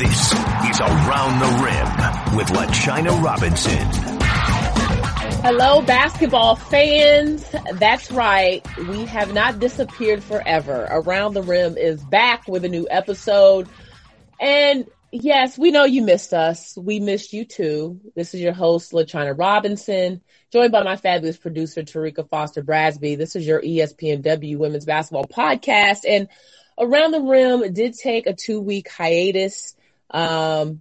This is Around the Rim with LaChina Robinson. Hello, basketball fans. That's right. We have not disappeared forever. Around the Rim is back with a new episode. And yes, we know you missed us. We missed you too. This is your host, LaChina Robinson, joined by my fabulous producer, Terrika Foster Brasby. This is your ESPNW Women's Basketball Podcast. And Around the Rim did take a two week hiatus. Um,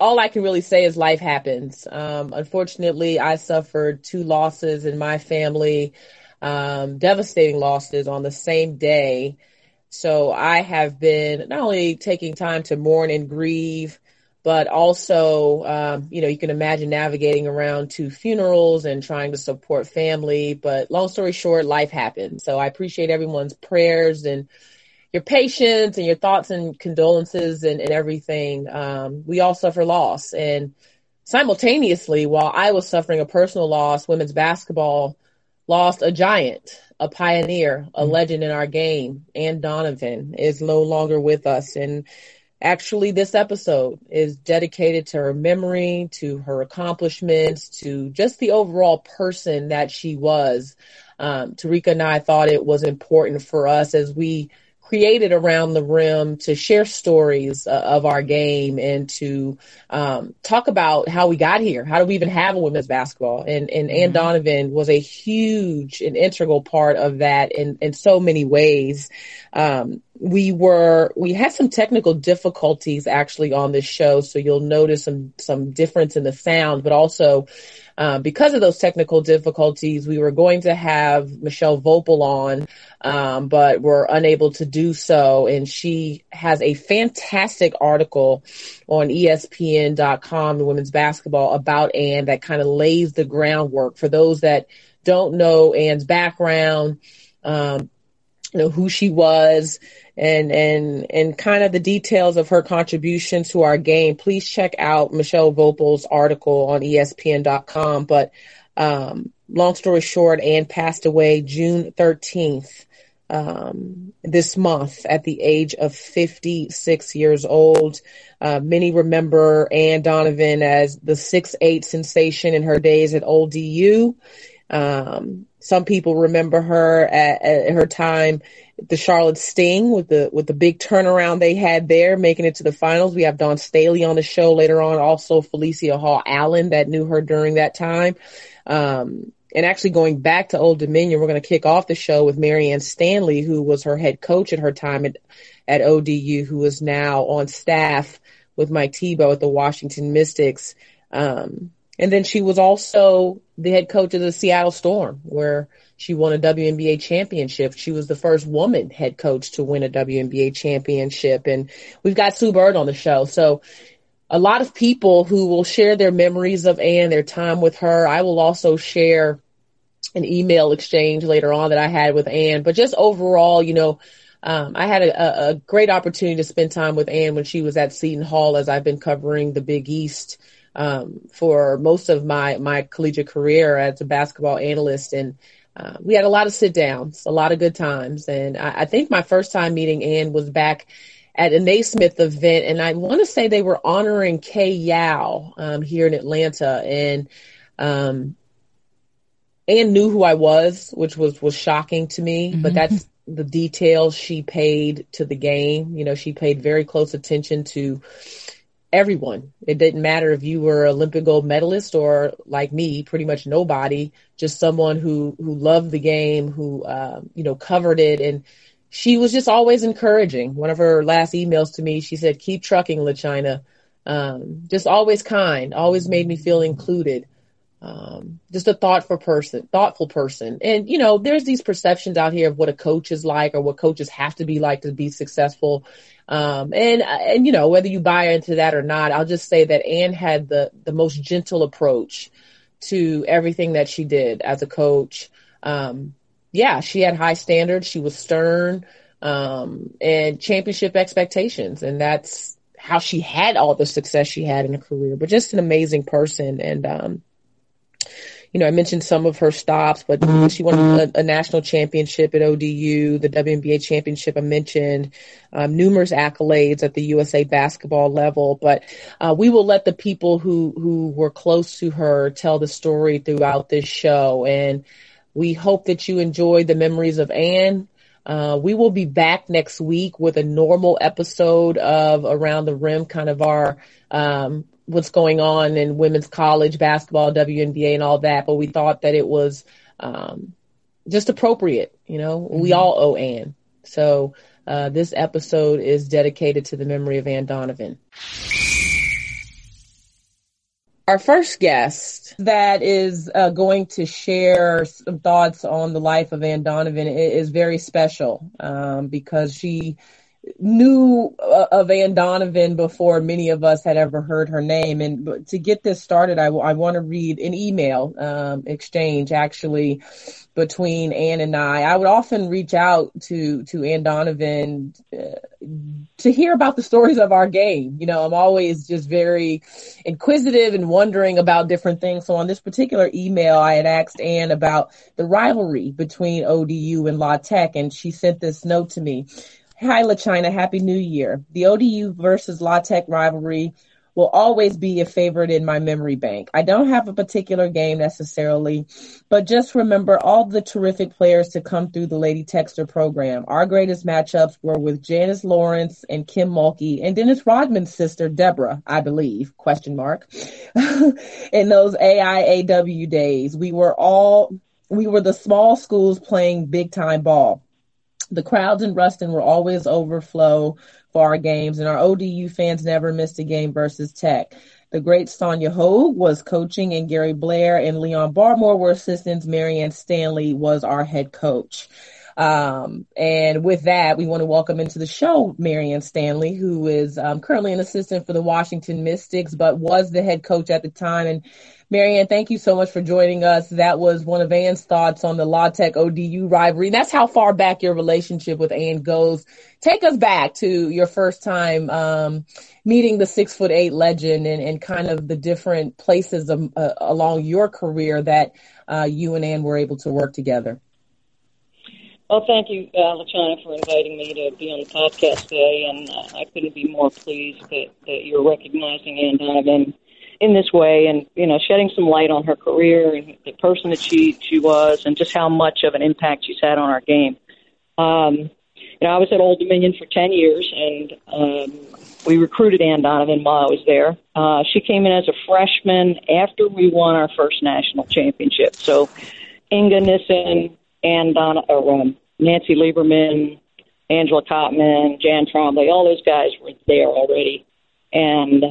all I can really say is life happens. Um, unfortunately, I suffered two losses in my family, um, devastating losses on the same day. So I have been not only taking time to mourn and grieve, but also, um, you know, you can imagine navigating around two funerals and trying to support family. But long story short, life happened. So I appreciate everyone's prayers and your patience and your thoughts and condolences and, and everything. Um, we all suffer loss. And simultaneously, while I was suffering a personal loss, women's basketball lost a giant, a pioneer, a mm-hmm. legend in our game. Anne Donovan is no longer with us. And actually, this episode is dedicated to her memory, to her accomplishments, to just the overall person that she was. Um, Terrika and I thought it was important for us as we created around the rim to share stories uh, of our game and to um, talk about how we got here. How do we even have a women's basketball? And and mm-hmm. Anne Donovan was a huge and integral part of that in in so many ways. Um, we were we had some technical difficulties actually on this show, so you'll notice some some difference in the sound, but also um, because of those technical difficulties, we were going to have Michelle Voepel on, um, but were unable to do so. And she has a fantastic article on ESPN.com, the women's basketball about Anne that kind of lays the groundwork for those that don't know Anne's background, um, you know, who she was and and and kind of the details of her contribution to our game, please check out Michelle Voepel's article on ESPN.com. But um, long story short, Anne passed away June 13th um, this month at the age of 56 years old. Uh, many remember Anne Donovan as the six eight sensation in her days at Old DU. Um, some people remember her at, at, her time the Charlotte Sting with the with the big turnaround they had there, making it to the finals. We have Dawn Staley on the show later on, also Felicia Hall Allen that knew her during that time. Um, and actually going back to Old Dominion, we're going to kick off the show with Marianne Stanley, who was her head coach at her time at, at ODU, who is now on staff with Mike Thibault at the Washington Mystics. Um, and then she was also the head coach of the Seattle Storm, where she won a WNBA championship. She was the first woman head coach to win a WNBA championship. And we've got Sue Bird on the show. So a lot of people who will share their memories of Anne, their time with her. I will also share an email exchange later on that I had with Anne. But just overall, you know, um, I had a, a, great opportunity to spend time with Anne when she was at Seton Hall as I've been covering the Big East um, for most of my my collegiate career as a basketball analyst. And uh, we had a lot of sit downs, a lot of good times. And I, I think my first time meeting Anne was back at a Naismith event, and I want to say they were honoring Kay Yow um, here in Atlanta, and um, Anne knew who I was, which was was shocking to me. Mm-hmm. But that's the details she paid to the game. You know, she paid very close attention to everyone. It didn't matter if you were Olympic gold medalist or like me, pretty much nobody, just someone who, who loved the game, who, uh, you know, covered it. And she was just always encouraging. One of her last emails to me, she said, keep trucking, LaChina. Um, just always kind, always made me feel included. Um, just a thoughtful person, thoughtful person. And, you know, there's these perceptions out here of what a coach is like or what coaches have to be like to be successful. Um, and, and, you know, whether you buy into that or not, I'll just say that Anne had the, the most gentle approach to everything that she did as a coach. Um, yeah, she had high standards. She was stern, um, and championship expectations. And that's how she had all the success she had in her career, but just an amazing person. And, um, you know, I mentioned some of her stops, but she won a, a national championship at ODU, the WNBA championship I mentioned, um, numerous accolades at the USA basketball level. But uh, we will let the people who who were close to her tell the story throughout this show, and we hope that you enjoyed the memories of Anne. Uh, we will be back next week with a normal episode of Around the Rim, kind of our um, what's going on in women's college basketball, WNBA, and all that. But we thought that it was um, just appropriate. You know, mm-hmm. we all owe Anne. So uh, this episode is dedicated to the memory of Anne Donovan. Our first guest that is uh, going to share some thoughts on the life of Anne Donovan is very special um, because she knew uh, of Anne Donovan before many of us had ever heard her name. And to get this started, I, I want to read an email um, exchange actually between Anne and I. I would often reach out to to Anne Donovan uh, to hear about the stories of our game. You know, I'm always just very inquisitive and wondering about different things. So on this particular email, I had asked Anne about the rivalry between ODU and La Tech, and she sent this note to me. Hi, LaChina. Happy New Year. The ODU versus La Tech rivalry will always be a favorite in my memory bank. I don't have a particular game necessarily, but just remember all the terrific players to come through the Lady Techster program. Our greatest matchups were with Janice Lawrence and Kim Mulkey and Dennis Rodman's sister, Deborah, I believe, question mark. in those AIAW days, we were all, we were the small schools playing big time ball. The crowds in Ruston were always overflow for our games, and our ODU fans never missed a game versus Tech. The great Sonia Hogue was coaching, and Gary Blair and Leon Barmore were assistants. Marianne Stanley was our head coach. Um, and with that, we want to welcome into the show Marianne Stanley, who is um, currently an assistant for the Washington Mystics, but was the head coach at the time. And Marianne, thank you so much for joining us. That was one of Anne's thoughts on the La Tech ODU rivalry. That's how far back your relationship with Anne goes. Take us back to your first time um, meeting the six foot eight legend and, and kind of the different places um, uh, along your career that uh, you and Anne were able to work together. Well, thank you, uh, LaChina, for inviting me to be on the podcast today, and uh, I couldn't be more pleased that, that you're recognizing Anne Donovan in this way and you know shedding some light on her career and the person that she she was and just how much of an impact she's had on our game. Um you know i was at old dominion for 10 years and um we recruited anne donovan while i was there. Uh she came in as a freshman after we won our first national championship. So inga nissen and Donna, or, um, nancy lieberman angela Kottman, jan trombley all those guys were there already and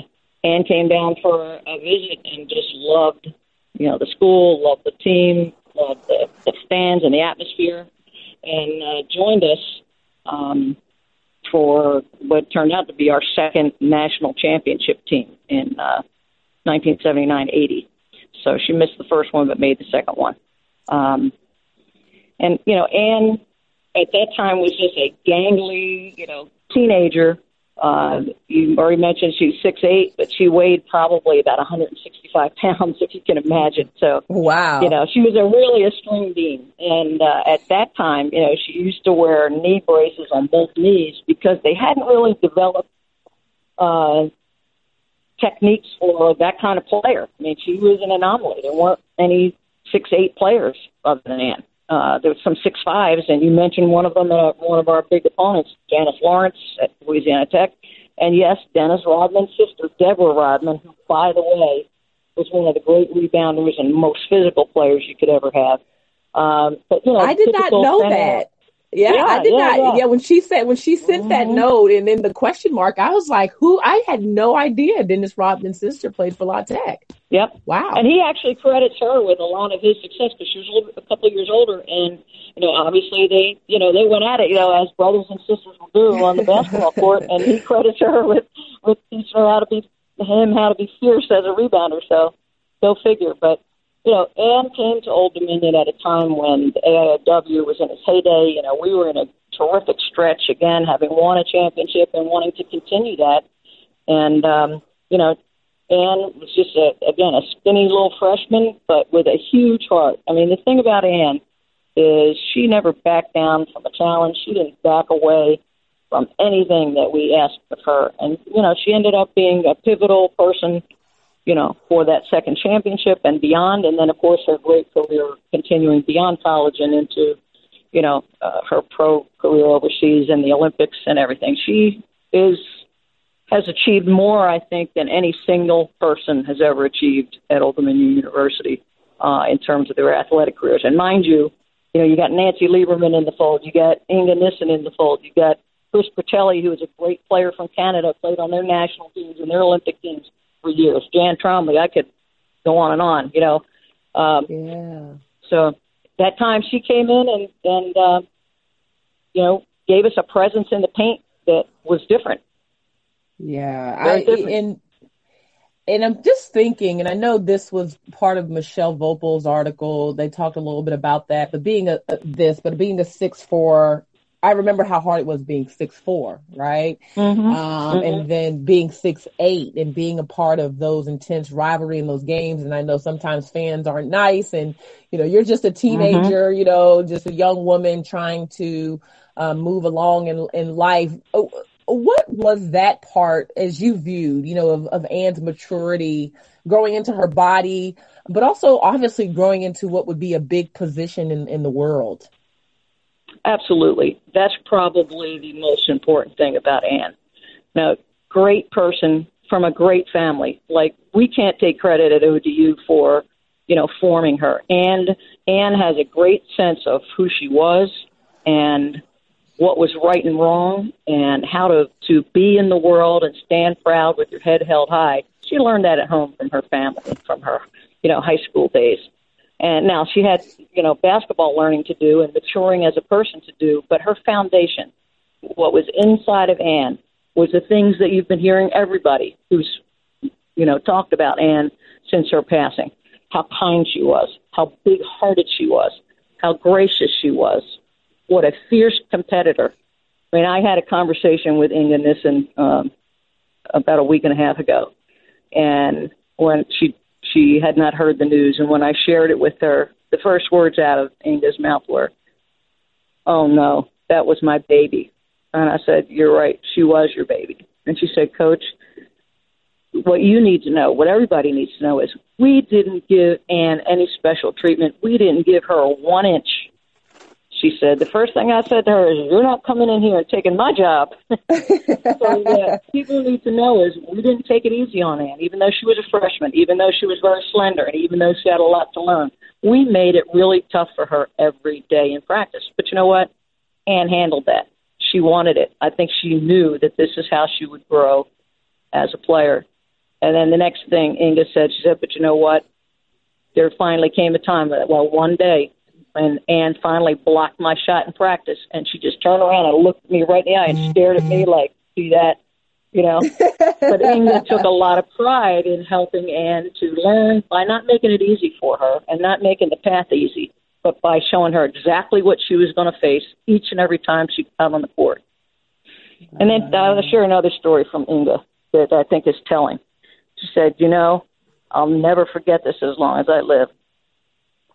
Anne came down for a visit and just loved, you know, the school, loved the team, loved the, the stands and the atmosphere, and uh, joined us um, for what turned out to be our second national championship team in uh, 1979-80. So she missed the first one but made the second one. Um, and you know, Anne at that time was just a gangly, you know, teenager uh, you already mentioned she's six eight, but she weighed probably about 165 pounds, if you can imagine. So, wow, you know, she was a really a string bean. And uh, at that time, you know, she used to wear knee braces on both knees because they hadn't really developed uh, techniques for that kind of player. I mean, she was an anomaly. There weren't any six eight players other than Anne. Uh, there was some six fives, and you mentioned one of them, uh, one of our big opponents, Janice Lawrence at Louisiana Tech, and yes, Dennis Rodman's sister, Deborah Rodman, who, by the way, was one of the great rebounders and most physical players you could ever have. Um, but you know, I did not know center, that. Yeah, yeah, I did yeah, not. Yeah. yeah. when she said when she sent mm-hmm. that note and then the question mark, I was like, "Who?" I had no idea. Dennis Rodman's sister played for La Tech. Yep. Wow. And he actually credits her with a lot of his success because she was a, little, a couple of years older, and you know, obviously they, you know, they went at it, you know, as brothers and sisters will do on the basketball court, and he credits her with with teaching her how to be him how to be fierce as a rebounder. So, go figure. But you know, Anne came to Old Dominion at a time when the AIW was in its heyday. You know, we were in a terrific stretch again, having won a championship and wanting to continue that. And um, you know, Anne was just a again a skinny little freshman, but with a huge heart. I mean, the thing about Anne is she never backed down from a challenge. She didn't back away from anything that we asked of her, and you know, she ended up being a pivotal person, you know, for that second championship and beyond. And then, of course, her great career continuing beyond college and into, you know, uh, her pro career overseas and the Olympics and everything. She is has achieved more, I think, than any single person has ever achieved at Old Dominion University uh, in terms of their athletic careers. And mind you, you know, you got Nancy Lieberman in the fold, you got Inga Nissen in the fold, you got Chris Critelli, who is a great player from Canada, played on their national teams and their Olympic teams for years. Jan Trombley, I could go on and on, you know. Um, yeah. So that time she came in and and uh, you know gave us a presence in the paint that was different yeah, I and and I'm just thinking, and I know this was part of Michelle Voepel's article. They talked a little bit about that, but being a, a this, but being a six four, I remember how hard it was being six four, right? Mm-hmm. Um, mm-hmm. And then being six eight, and being a part of those intense rivalry in those games. And I know sometimes fans aren't nice, and you know you're just a teenager, mm-hmm. you know, just a young woman trying to um, move along in in life. Oh, what was that part as you viewed, you know, of, of Anne's maturity growing into her body, but also obviously growing into what would be a big position in, in the world? Absolutely. That's probably the most important thing about Anne. Now, great person from a great family. Like we can't take credit at ODU for, you know, forming her. And Anne has a great sense of who she was and what was right and wrong and how to to be in the world and stand proud with your head held high. She learned that at home from her family, from her you know high school days. And now she had you know basketball learning to do and maturing as a person to do, but her foundation, what was inside of Anne, was the things that you've been hearing everybody who's you know talked about Anne since her passing. How kind she was, how big hearted she was, how gracious she was, what a fierce competitor. I mean, I had a conversation with Inga Nissen um, about a week and a half ago, and when she she had not heard the news, and when I shared it with her, the first words out of Inga's mouth were, "Oh no, that was my baby," and I said, "You're right, she was your baby." And she said, "Coach." What you need to know, what everybody needs to know is we didn't give Anne any special treatment. We didn't give her one inch she said, the first thing I said to her is, You're not coming in here and taking my job. so, yeah, people need to know is we didn't take it easy on Anne, even though she was a freshman, even though she was very slender, and even though she had a lot to learn. We made it really tough for her every day in practice. But you know what? Anne handled that. She wanted it. I think she knew that this is how she would grow as a player. And then the next thing Inga said, she said, But you know what? There finally came a time that, well, one day and Anne finally blocked my shot in practice, and she just turned around and looked me right in the eye and mm-hmm. stared at me like, "See that?" You know. but Inga took a lot of pride in helping Anne to learn by not making it easy for her and not making the path easy, but by showing her exactly what she was going to face each and every time she got on the court. And then uh, I'll share another story from Inga that I think is telling. She said, "You know, I'll never forget this as long as I live."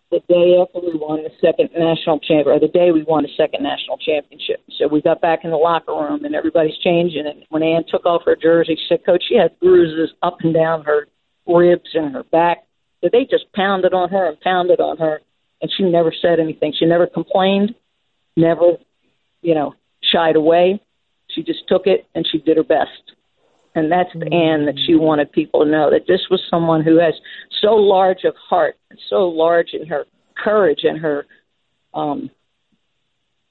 The day after we won the second national champ, or the day we won the second national championship. So we got back in the locker room, and everybody's changing. And when Anne took off her jersey, she said, "Coach, she had bruises up and down her ribs and her back. So they just pounded on her and pounded on her, and she never said anything. She never complained, never, you know, shied away. She just took it and she did her best." And that's the Anne that she wanted people to know that this was someone who has so large of heart, so large in her courage and her um,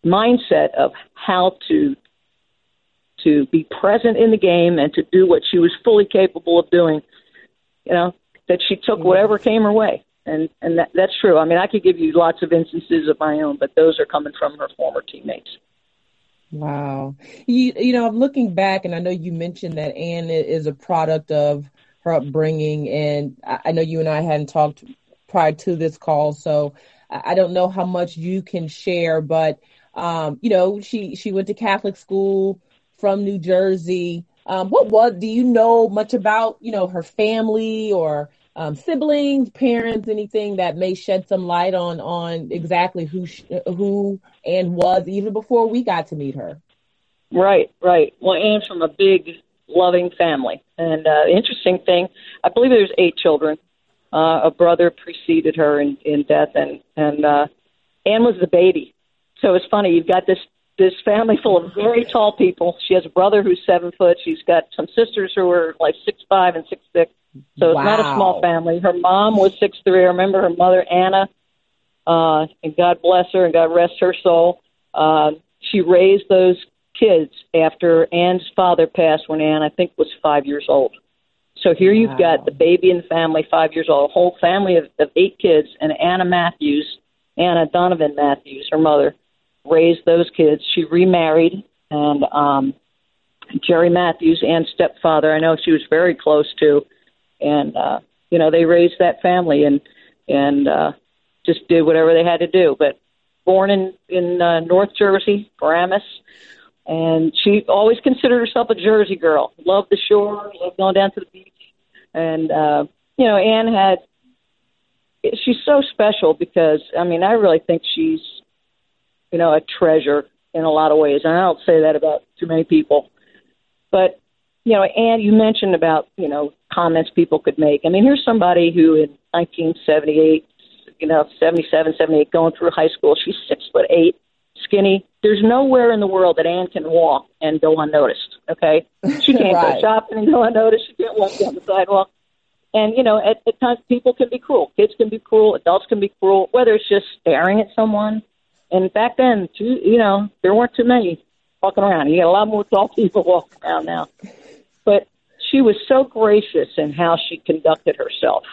mindset of how to to be present in the game and to do what she was fully capable of doing. You know that she took whatever came her way, and and that, that's true. I mean, I could give you lots of instances of my own, but those are coming from her former teammates. Wow. You, you know, I'm looking back and I know you mentioned that Anne is a product of her upbringing. And I know you and I hadn't talked prior to this call, so I don't know how much you can share, but, um, you know, she, she went to Catholic school from New Jersey. Um, what was? Do you know much about you know her family or um, siblings, parents, anything that may shed some light on on exactly who she, who Anne was even before we got to meet her? Right, right. Well, Anne's from a big, loving family, and uh, interesting thing, I believe there's eight children. Uh, a brother preceded her in, in death, and and uh, Anne was the baby. So it's funny. You've got this this family full of very tall people. She has a brother who's seven foot. She's got some sisters who are like six five and six six. So it's wow. not a small family. Her mom was six three. I remember her mother Anna, uh, and God bless her and God rest her soul. Uh, she raised those kids after Anne's father passed when Anne I think was five years old. So here wow. you've got the baby in the family, five years old, a whole family of, of eight kids, and Anna Matthews, Anna Donovan Matthews, her mother, raised those kids. She remarried, and um, Jerry Matthews, Anne's stepfather, I know she was very close to, and uh, you know they raised that family and and uh, just did whatever they had to do. But born in in uh, North Jersey, Paramus, and she always considered herself a Jersey girl. Loved the shore, loved going down to the beach, and uh, you know Anne had. She's so special because I mean I really think she's, you know, a treasure in a lot of ways, and I don't say that about too many people, but you know, and you mentioned about you know comments people could make. I mean, here's somebody who in 1978, you know, 77, 78, going through high school, she's six foot eight, skinny. There's nowhere in the world that Anne can walk and go unnoticed. Okay, she can't right. go shopping and go unnoticed. She can't walk down the sidewalk. And you know, at, at times people can be cruel. Kids can be cruel. Adults can be cruel. Whether it's just staring at someone. And back then, too, you know, there weren't too many walking around. You got a lot more tall people walking around now. But she was so gracious in how she conducted herself.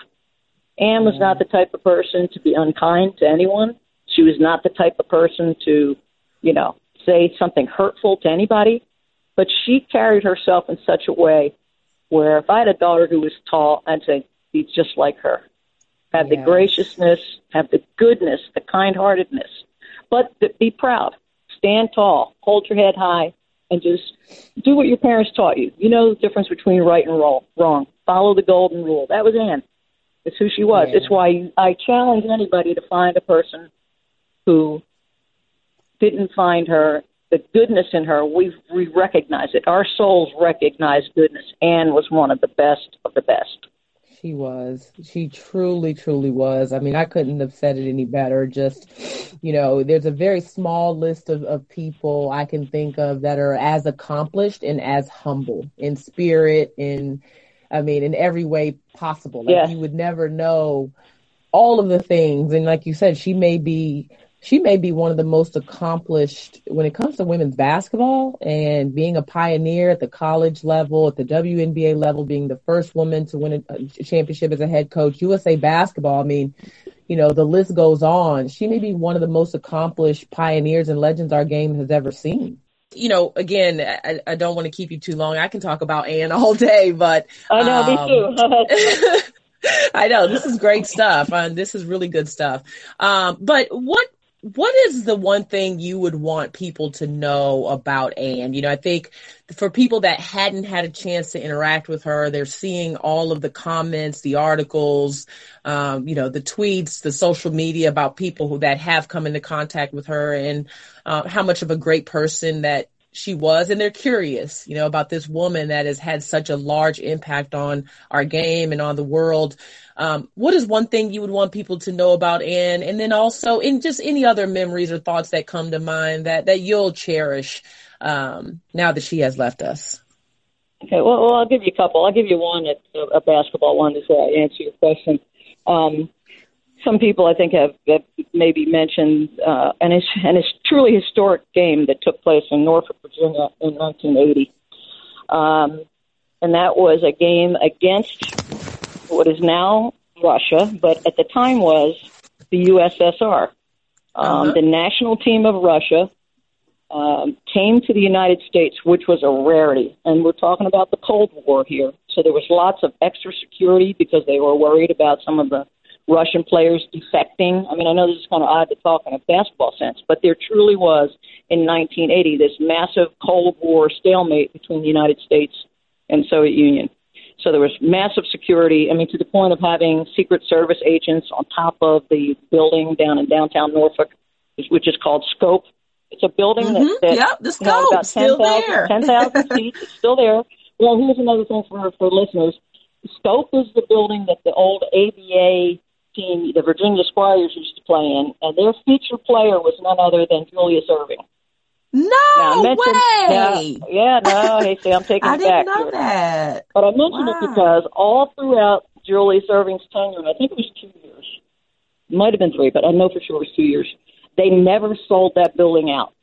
Anne was not the type of person to be unkind to anyone. She was not the type of person to, you know, say something hurtful to anybody. But she carried herself in such a way where if I had a daughter who was tall, I'd say, be just like her. Have yes. the graciousness, have the goodness, the kind heartedness, but be proud. Stand tall, hold your head high, and just do what your parents taught you. You know the difference between right and wrong. Follow the golden rule. That was Anne. It's who she was. Yeah. It's why I challenge anybody to find a person who didn't find her the goodness in her. We we recognize it. Our souls recognize goodness. Anne was one of the best of the best. She was. She truly, truly was. I mean, I couldn't have said it any better. Just, you know, there's a very small list of, of people I can think of that are as accomplished and as humble in spirit, in, I mean, in every way possible. Like you would never know all of the things. And like you said, she may be she may be one of the most accomplished when it comes to women's basketball and being a pioneer at the college level, at the WNBA level, being the first woman to win a championship as a head coach, USA basketball. I mean, you know, the list goes on. She may be one of the most accomplished pioneers and legends our game has ever seen. You know, again, I, I don't want to keep you too long. I can talk about Anne all day, but I know um, me too. I know this is great stuff. Uh, this is really good stuff. Um, but what what is the one thing you would want people to know about Anne? You know, I think for people that hadn't had a chance to interact with her, they're seeing all of the comments, the articles, um, you know, the tweets, the social media about people who that have come into contact with her and uh, how much of a great person that she was and they're curious you know about this woman that has had such a large impact on our game and on the world. Um, what is one thing you would want people to know about Anne? And then also in just any other memories or thoughts that come to mind that that you'll cherish um, now that she has left us? Okay well, well i'll give you a couple. I'll give you one at a basketball one to answer your question. Um, some people I think have, have maybe mentioned uh, an and it's truly historic game that took place in Norfolk, Virginia in 1980, um, and that was a game against what is now Russia, but at the time was the USSR. Um, uh-huh. The national team of Russia um, came to the United States, which was a rarity. And we're talking about the Cold War here. So there was lots of extra security because they were worried about some of the Russian players defecting. I mean, I know this is kind of odd to talk in a basketball sense, but there truly was in 1980 this massive Cold War stalemate between the United States and Soviet Union. So there was massive security. I mean, to the point of having Secret Service agents on top of the building down in downtown Norfolk, which is called Scope. It's a building mm-hmm. that, that yep, the Scope about 10,000 10, seats. It's still there. Well, here's another thing for for listeners. Scope is the building that the old ABA team, the Virginia Squires, used to play in, and their feature player was none other than Julius Erving. No now, way! Yeah, yeah, no, hey, see, I'm taking I it didn't back know here. that. But I mentioned wow. it because all throughout Julius Erving's tenure, and I think it was two years, might have been three, but I know for sure it was two years. They never sold that building out.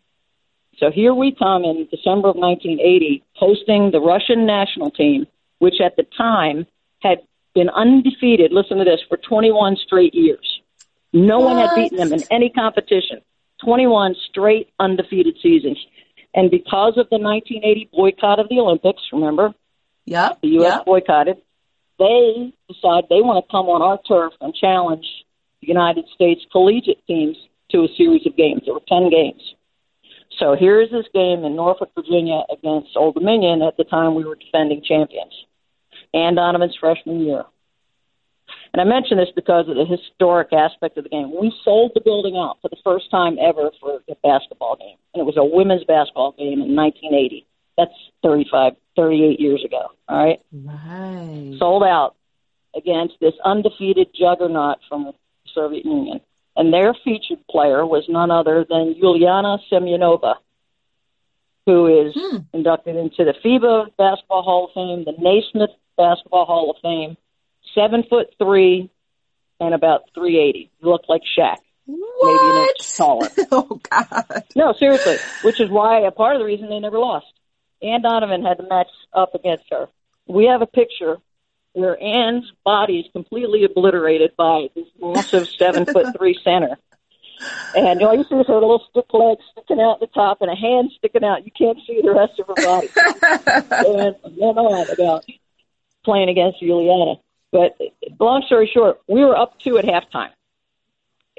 So here we come in December of 1980, hosting the Russian national team, which at the time had been undefeated. Listen to this for 21 straight years. No what? one had beaten them in any competition. 21 straight undefeated seasons. And because of the 1980 boycott of the Olympics, remember? Yep. The U.S. Yep. boycotted. They decide they want to come on our turf and challenge the United States collegiate teams to a series of games. There were 10 games. So here's this game in Norfolk, Virginia against Old Dominion. At the time, we were defending champions. Anne Donovan's freshman year. And I mention this because of the historic aspect of the game. We sold the building out for the first time ever for a basketball game. And it was a women's basketball game in 1980. That's 35, 38 years ago. All right? Right. Sold out against this undefeated juggernaut from the Soviet Union. And their featured player was none other than Yuliana Semyonova, who is Hmm. inducted into the FIBA Basketball Hall of Fame, the Naismith Basketball Hall of Fame, seven foot three and about 380. You look like Shaq. Maybe an inch taller. Oh God. No, seriously. Which is why a part of the reason they never lost. Anne Donovan had to match up against her. We have a picture where Anne's body is completely obliterated by this massive seven foot three center. And all you see is her little stick legs sticking out the top and a hand sticking out. You can't see the rest of her body. and then on about playing against Juliana. But long story short, we were up two at halftime.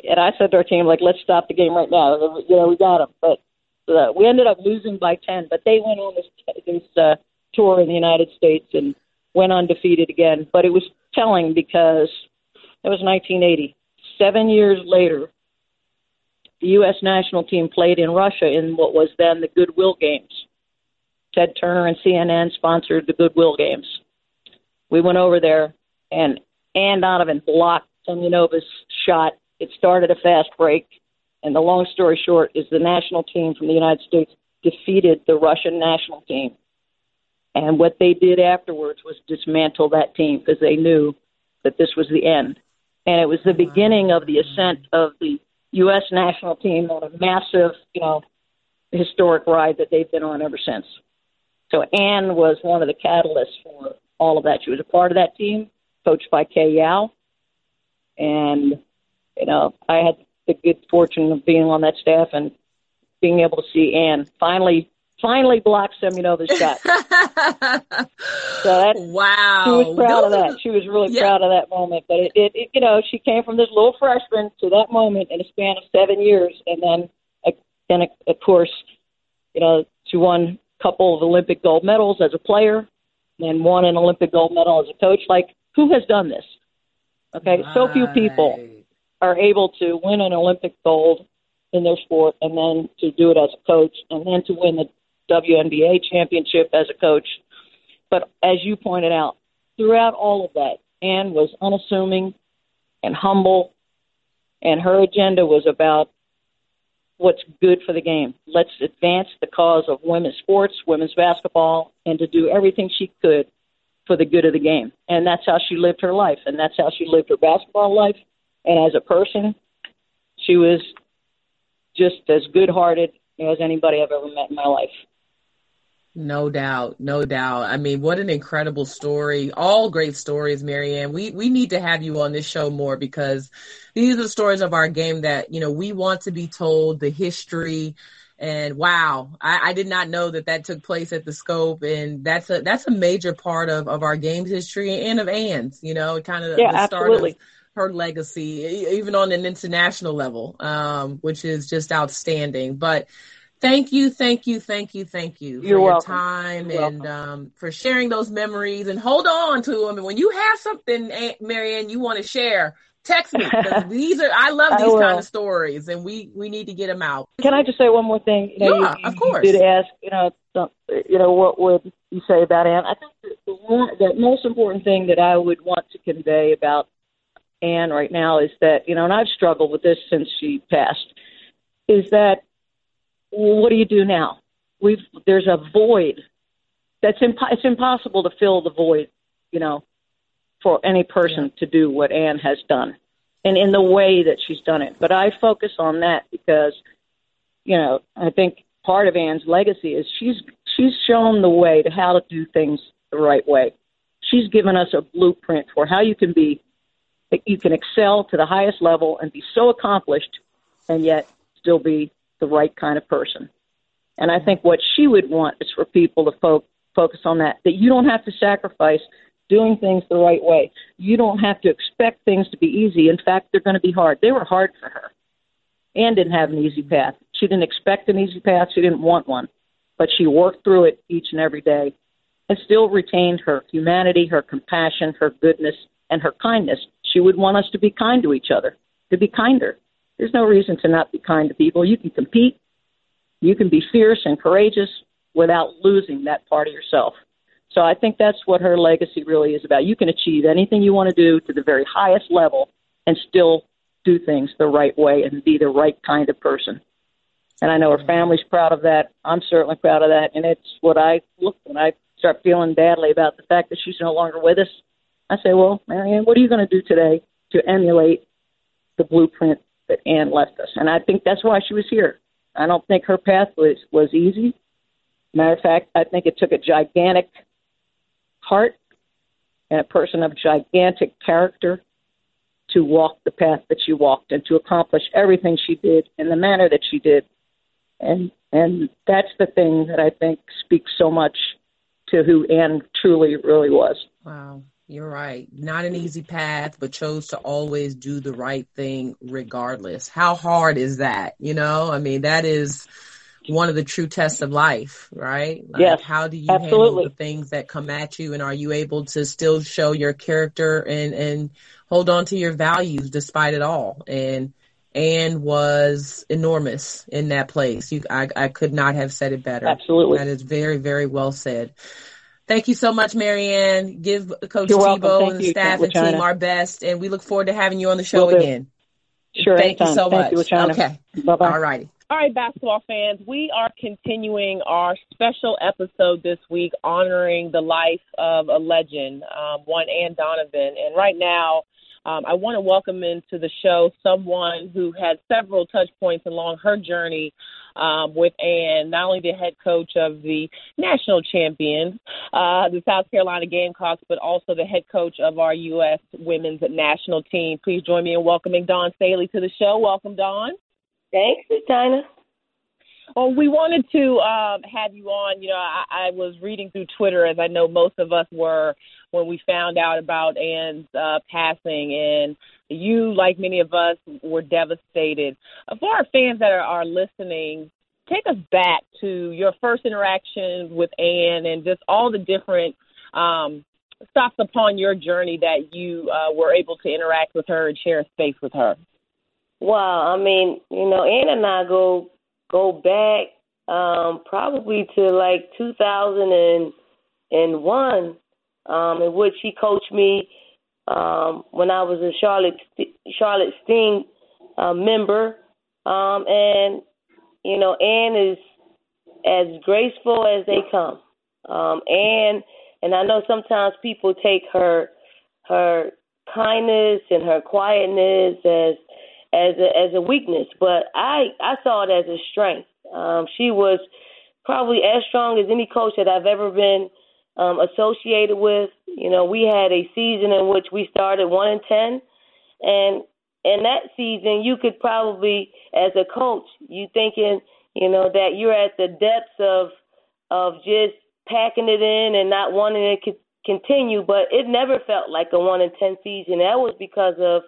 And I said to our team, like, let's stop the game right now. You know, we got them. But uh, we ended up losing by 10. But they went on this, this uh, tour in the United States and went undefeated again. But it was telling because it was 1980. Seven years later, the U.S. national team played in Russia in what was then the Goodwill Games. Ted Turner and CNN sponsored the Goodwill Games. We went over there, and Anne Donovan blocked Semyonova's shot. It started a fast break, and the long story short is the national team from the United States defeated the Russian national team. And what they did afterwards was dismantle that team because they knew that this was the end. And it was the beginning of the ascent of the U.S. national team on a massive, you know, historic ride that they've been on ever since. So Anne was one of the catalysts for all of that. She was a part of that team, coached by Kay Yow. And, you know, I had the good fortune of being on that staff and being able to see Anne finally finally block Semyonova's shot. so that wow. she was proud of that. She was really Yeah. proud of that moment. But it, it, it, you know, she came from this little freshman to that moment in a span of seven years, and then, uh, then of course, you know, she won a couple of Olympic gold medals as a player, and won an Olympic gold medal as a coach. Like, who has done this? Okay, so few people are able to win an Olympic gold in their sport and then to do it as a coach and then to win the WNBA championship as a coach. But as you pointed out, throughout all of that, Anne was unassuming and humble, and her agenda was about what's good for the game. Let's advance the cause of women's sports, women's basketball, and to do everything she could for the good of the game. And that's how she lived her life, and that's how she lived her basketball life. And as a person, she was just as good-hearted as anybody I've ever met in my life. No doubt, no doubt. I mean, what an incredible story. All great stories, Marianne. We we need to have you on this show more because these are the stories of our game that, you know, we want to be told the history and wow, I, I did not know that that took place at the scope and that's a that's a major part of, of our game's history and of Anne's, you know, kind of Yeah, the start absolutely. of her legacy, even on an international level, um, which is just outstanding. But Thank you, thank you, thank you, thank you You're for welcome. your time You're and um, for sharing those memories and hold on to them. And when you have something, Aunt Marianne, you want to share, text me. these are I love I these kind of stories, and we we need to get them out. Can I just say one more thing? You know, Yeah, you, of course. You did ask, you know, some, you know, what would you say about Anne? I think the, the, one, the most important thing that I would want to convey about Anne right now is that, you know, and I've struggled with this since she passed, is that what do you do now? We've there's a void that's impo- it's impossible to fill the void, you know, for any person to do what Anne has done, and in the way that she's done it. But I focus on that because, you know, I think part of Anne's legacy is she's she's shown the way to how to do things the right way. She's given us a blueprint for how you can be, that you can excel to the highest level and be so accomplished, and yet still be the right kind of person. And I mm-hmm. think what she would want is for people to fo- focus on that, that you don't have to sacrifice doing things the right way. You don't have to expect things to be easy. In fact, they're going to be hard. They were hard for her. Anne didn't have an easy path. She didn't expect an easy path. She didn't want one. But she worked through it each and every day and still retained her humanity, her compassion, her goodness, and her kindness. She would want us to be kind to each other, to be kinder. There's no reason to not be kind to people. You can compete, you can be fierce and courageous without losing that part of yourself. So I think that's what her legacy really is about. You can achieve anything you want to do to the very highest level and still do things the right way and be the right kind of person. And I know her family's proud of that. I'm certainly proud of that. And it's what I look when I start feeling badly about the fact that she's no longer with us. I say, well, Marianne, what are you going to do today to emulate the blueprint Anne left us? And I think that's why she was here. I don't think her path was was easy. Matter of fact, I think it took a gigantic heart and a person of gigantic character to walk the path that she walked and to accomplish everything she did in the manner that she did. And and that's the thing that I think speaks so much to who Anne truly really was. Wow. You're right. Not an easy path, but chose to always do the right thing regardless. How hard is that? You know, I mean, that is one of the true tests of life, right? Like, Yes, How do you absolutely. handle the things that come at you and are you able to still show your character and, and hold on to your values despite it all? And Anne was enormous in that place. You, I, I could not have said it better. Absolutely. That is very, very well said. Thank you so much, Marianne. Give Coach You're. Thibault and the you, staff and LaChina. team our best, and we look forward to having you on the show Will again. Sure, Thank you so Thank you, much. LaChina. Okay. Bye bye. All righty. All right, basketball fans, we are continuing our special episode this week honoring the life of a legend, um, one Anne Donovan. And right now, um, I want to welcome into the show someone who had several touch points along her journey um, with Anne, not only the head coach of the national champions, uh, the South Carolina Gamecocks, but also the head coach of our U.S. women's national team. Please join me in welcoming Dawn Staley to the show. Welcome, Dawn. Thanks, China. Well, we wanted to um, have you on. You know, I, I was reading through Twitter, as I know most of us were, when we found out about Anne's uh, passing, and you, like many of us, were devastated. Uh, For our fans that are, are listening, take us back to your first interaction with Anne and just all the different um, stops upon your journey that you uh, were able to interact with her and share space with her. Wow, I mean, you know, Anne and I go go back um, probably to like 2001, um, in which he coached me um, when I was a Charlotte Charlotte Sting uh, member, um, and you know, Anne is as graceful as they come. Um, and I know sometimes people take her her kindness and her quietness as as a, as a weakness, but I I saw it as a strength. Um, she was probably as strong as any coach that I've ever been um, associated with. You know, we had a season in which we started one and ten, and in that season, you could probably, as a coach, you thinking, you know, that you're at the depths of of just packing it in and not wanting it to continue, but it never felt like a one in ten season. That was because of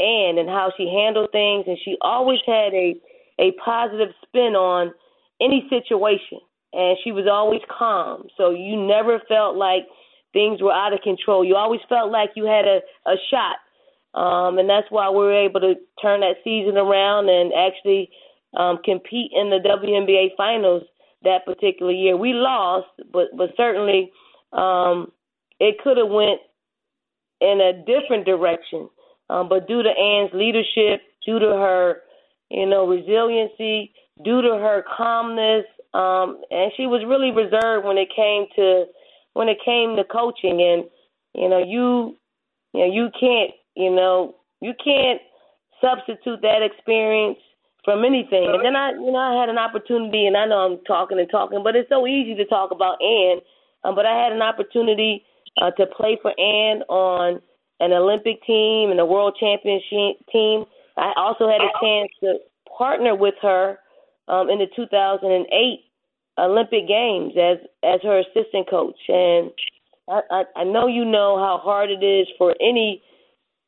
Anne and how she handled things, and she always had a a positive spin on any situation, and she was always calm. So you never felt like things were out of control. You always felt like you had a a shot, um, and that's why we were able to turn that season around and actually um, compete in the WNBA finals that particular year. We lost, but but certainly um, it could have went in a different direction. Um, but due to Anne's leadership, due to her, you know, resiliency, due to her calmness, um, and she was really reserved when it came to when it came to coaching. And you know, you you know, you can't, you know, you can't substitute that experience from anything. And then I, you know, I had an opportunity, and I know I'm talking and talking, but it's so easy to talk about Anne. Um, but I had an opportunity uh, to play for Anne on an Olympic team and a World Championship team. I also had a chance to partner with her um, in the 2008 Olympic Games as as her assistant coach. And I, I, I know you know how hard it is for any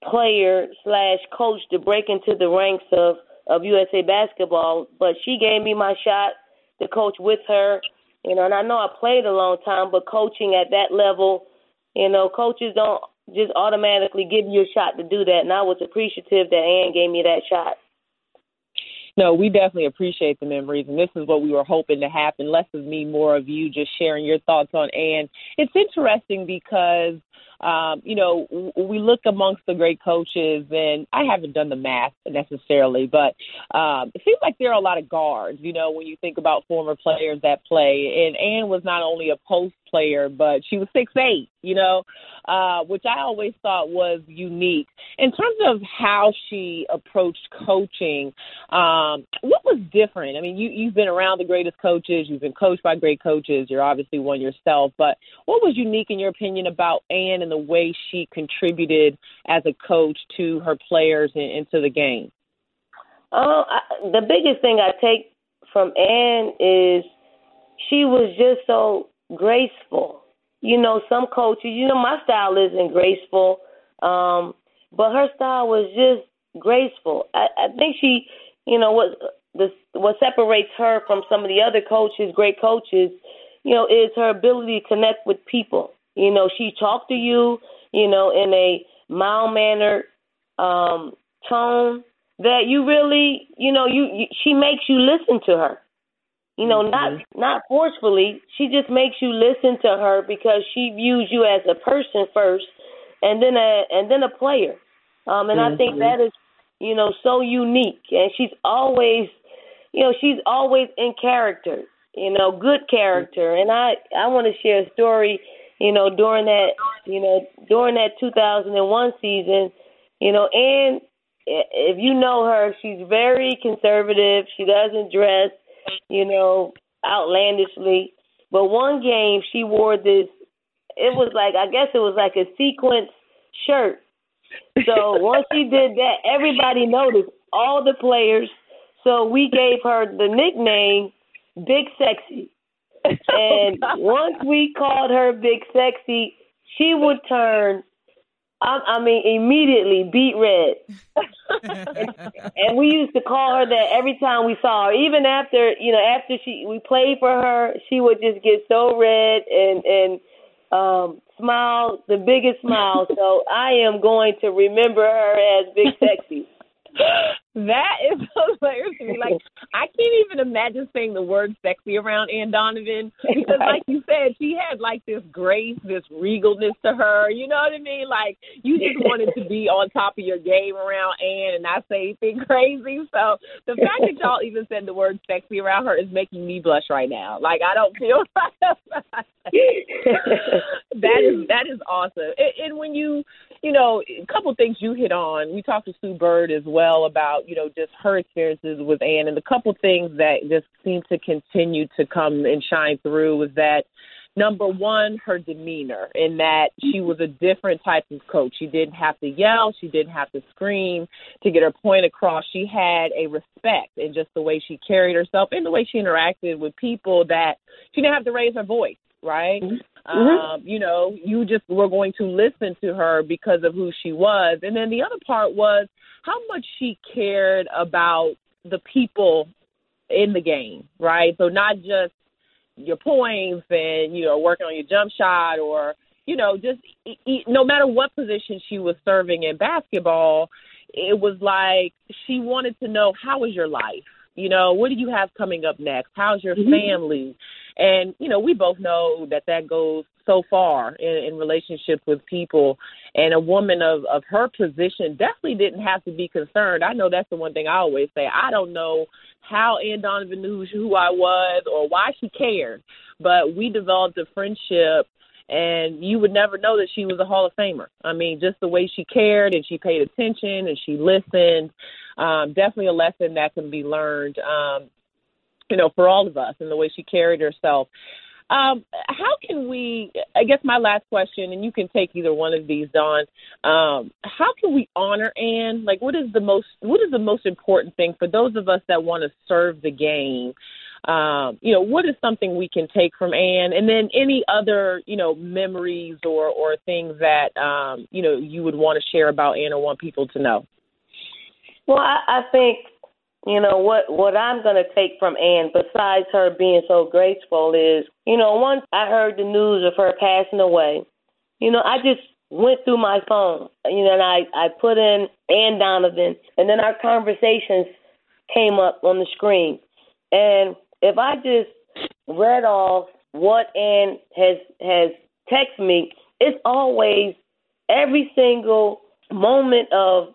player slash coach to break into the ranks of of USA basketball. But she gave me my shot to coach with her. You know, and I know I played a long time, but coaching at that level, you know, coaches don't just automatically give you a shot to do that. And I was appreciative that Anne gave me that shot. No, we definitely appreciate the memories, and this is what we were hoping to happen. Less of me, more of you, just sharing your thoughts on Anne. It's interesting because um, you know, we look amongst the great coaches, and I haven't done the math necessarily, but um, it seems like there are a lot of guards, you know, when you think about former players that play. And Anne was not only a post player, but she was six eight, you know, uh, which I always thought was unique. In terms of how she approached coaching, um, what was different? I mean, you, you've been around the greatest coaches, you've been coached by great coaches, you're obviously one yourself, but what was unique in your opinion about Anne and the way she contributed as a coach to her players and, and to the game? Oh, I, the biggest thing I take from Anne is she was just so graceful. You know, some coaches, you know, my style isn't graceful, um, but her style was just graceful. I, I think she, you know, what the what separates her from some of the other coaches, great coaches, you know, is her ability to connect with people. You know, she talked to you, you know, in a mild mannered um, tone that you really, you know, you, you she makes you listen to her. You know, mm-hmm. not not forcefully. She just makes you listen to her because she views you as a person first, and then a and then a player. Um, and mm-hmm. I think mm-hmm. that is, you know, so unique. And she's always, you know, she's always in character. You know, good character. And I I want to share a story you know, during that, you know, during that 2001 season, you know, and if you know her, she's very conservative. She doesn't dress, you know, outlandishly. But one game, she wore this. It was like I guess it was like a sequence shirt. So once she did that, everybody noticed, all the players. So we gave her the nickname Big Sexy and once we called her Big Sexy, she would turn. I, I mean, immediately beet red. and, and we used to call her that every time we saw her. Even after, you know, after she we played for her, she would just get so red and and um smile the biggest smile. So I am going to remember her as Big Sexy. That is hilarious to me. Like I can't even imagine saying the word sexy around Anne Donovan because, like you said, she had like this grace, this regalness to her. You know what I mean? Like you just wanted to be on top of your game around Anne and not say anything crazy. So the fact that y'all even said the word sexy around her is making me blush right now. Like I don't feel right that is that is awesome. And, and when you you know, a couple things you hit on. We talked to Sue Bird as well about, you know, just her experiences with Anne. And a couple things that just seem to continue to come and shine through was that number one, her demeanor, in that she mm-hmm. was a different type of coach. She didn't have to yell, she didn't have to scream to get her point across. She had a respect in just the way she carried herself and the way she interacted with people that she didn't have to raise her voice right? Mm-hmm. Um, you know, you just were going to listen to her because of who she was. And then the other part was how much she cared about the people in the game, right? So not just your points and you know working on your jump shot or you know just no matter what position she was serving in basketball, it was like she wanted to know how is your life you know, what do you have coming up next? How's your mm-hmm. family? And, you know, we both know that that goes so far in, in relationships with people. And a woman of, of her position definitely didn't have to be concerned. I know that's the one thing I always say. I don't know how Anne Donovan knew who I was or why she cared, but we developed a friendship and you would never know that she was a Hall of Famer. I mean, just the way she cared and she paid attention and she listened. Um, definitely a lesson that can be learned, um, you know, for all of us and the way she carried herself. Um, how can we? I guess my last question, and you can take either one of these, Dawn. Um, how can we honor Anne? Like, what is the most? What is the most important thing for those of us that want to serve the game? um, you know, what is something we can take from Anne, and then any other, you know, memories or or things that um, you know you would want to share about Anne or want people to know. Well, I, I think you know what what I'm going to take from Anne besides her being so graceful, is you know once I heard the news of her passing away, you know I just went through my phone, you know, and I I put in Anne Donovan, and then our conversations came up on the screen, and if I just read off what Anne has has texted me, it's always every single moment of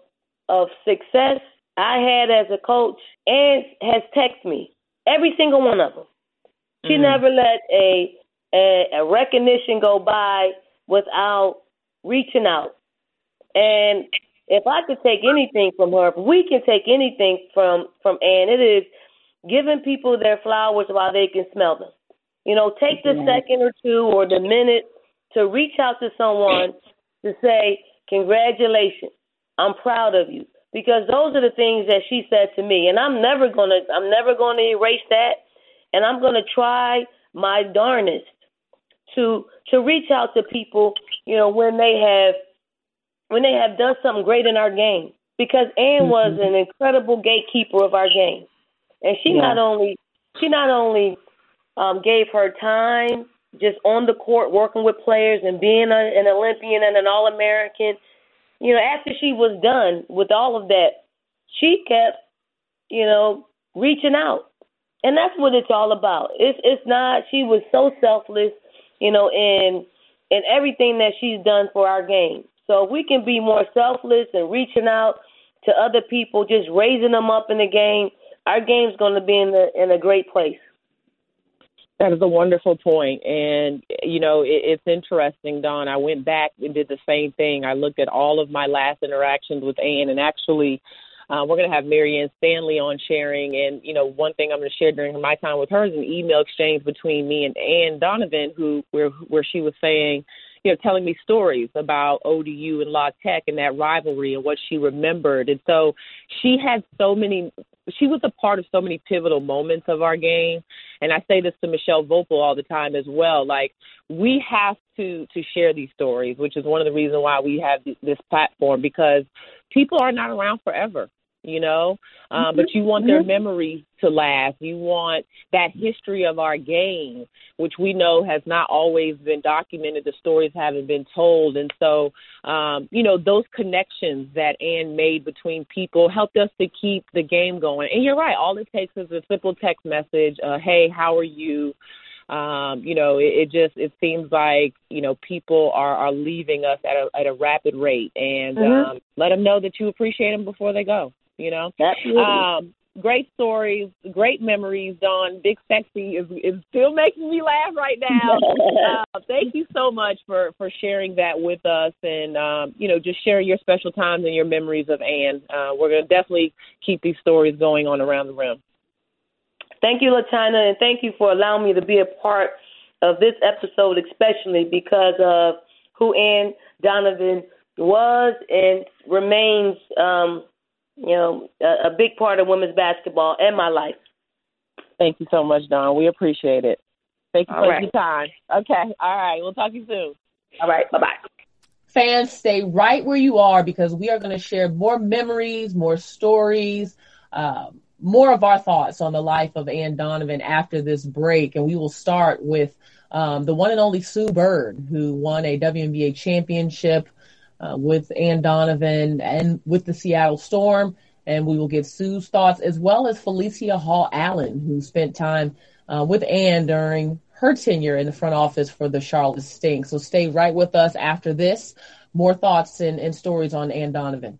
of success I had as a coach and has texted me. Every single one of them. She mm-hmm. never let a, a a recognition go by without reaching out. And if I could take anything from her, if we can take anything from from Anne, it is giving people their flowers while they can smell them. You know, take the second or two or the minute to reach out to someone to say, Congratulations, I'm proud of you. Because those are the things that she said to me. And I'm never gonna I'm never gonna erase that. And I'm gonna try my darnest to to reach out to people, you know, when they have when they have done something great in our game. Because Anne was mm-hmm. an incredible gatekeeper of our game. And she yeah. not only she not only um, gave her time just on the court working with players and being a, an Olympian and an All American. You know, after she was done with all of that, she kept, you know, reaching out, and that's what it's all about. It's it's not. She was so selfless, you know, in in everything that she's done for our game. So if we can be more selfless and reaching out to other people, just raising them up in the game, our game's going to be in the in a great place. That is a wonderful point, and you know it, it's interesting, Dawn. I went back and did the same thing. I looked at all of my last interactions with Anne, and actually, uh, we're going to have Marianne Stanley on sharing. And you know, one thing I'm going to share during my time with her is an email exchange between me and Anne Donovan, who where where she was saying you know, telling me stories about ODU and La Tech and that rivalry and what she remembered. And so she had so many she was a part of so many pivotal moments of our game. And I say this to Michelle Voepel all the time as well. Like we have to to share these stories, which is one of the reasons why we have this platform because people are not around forever you know. Um, mm-hmm. But you want their mm-hmm. to last. You want that history of our game, which we know has not always been documented. The stories haven't been told, and so um, you know those connections that Anne made between people helped us to keep the game going. And you're right. All it takes is a simple text message. Uh, hey, how are you? um, you know, it, it just it seems like you know people are are leaving us at a at a rapid rate, and mm-hmm. um, let them know that you appreciate them before they go you know. Absolutely. Um, great stories, great memories, Dawn. Big Sexy is is still making me laugh right now. uh, thank you so much for for sharing that with us, and um, you know, just sharing your special times and your memories of Anne. Uh, we're gonna definitely keep these stories going on around the rim. Thank you, LaChina, and thank you for allowing me to be a part of this episode, especially because of who Anne Donovan was and remains um, you know, a, a big part of women's basketball and my life. Thank you so much, Dawn. We appreciate it. Thank you All for right. your time. Okay. All right. We'll talk to you soon. All right. Bye bye. Fans, stay right where you are because we are going to share more memories, more stories, um, more of our thoughts on the life of Anne Donovan after this break, and we will start with um, the one and only Sue Bird, who won a WNBA championship uh, with Anne Donovan and with the Seattle Storm. And we will get Sue's thoughts as well as Felicia Hall Allen, who spent time uh, with Anne during her tenure in the front office for the Charlotte Sting. So stay right with us after this. More thoughts and, and stories on Anne Donovan.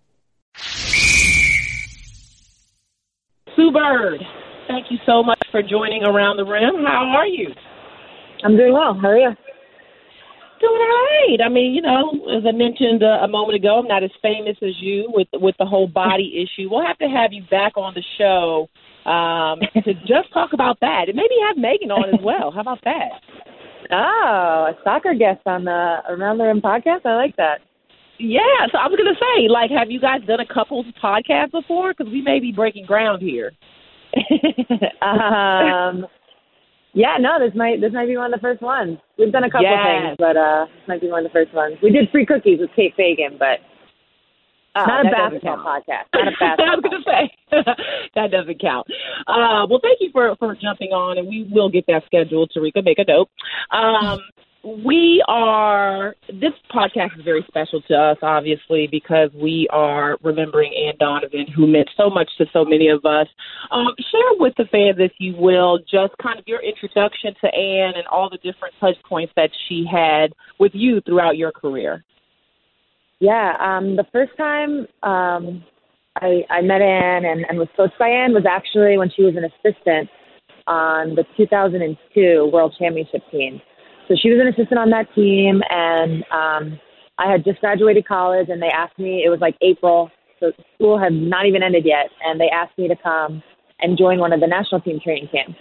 Sue Bird, thank you so much for joining Around the Rim. How are you? I'm doing well. How are you? Doing all right. I mean, you know, as I mentioned uh, a moment ago, I'm not as famous as you with with the whole body issue. We'll have to have you back on the show um, to just talk about that, and maybe have Megan on as well. How about that? Oh, a soccer guest on the Around the Rim podcast. I like that. Yeah, so I was gonna say, like, have you guys done a couples podcast before? Because we may be breaking ground here. um, yeah, no, this might this might be one of the first ones. We've done a couple yes. things, but uh, this might be one of the first ones. We did free cookies with Kate Fagan, but Oh, not a basketball podcast. Not a basketball. I was going to say that doesn't count. Uh, well, thank you for for jumping on, and we will get that scheduled. Terrika, make a note. Um, we are. This podcast is very special to us, obviously, because we are remembering Anne Donovan, who meant so much to so many of us. Um, share with the fans, if you will, just kind of your introduction to Anne and all the different touch points that she had with you throughout your career. Yeah, um, the first time um, I, I met Anne and, and was coached by Anne was actually when she was an assistant on the 2002 World Championship team. So she was an assistant on that team, and um, I had just graduated college, and they asked me. It was like April, so school had not even ended yet, and they asked me to come and join one of the national team training camps.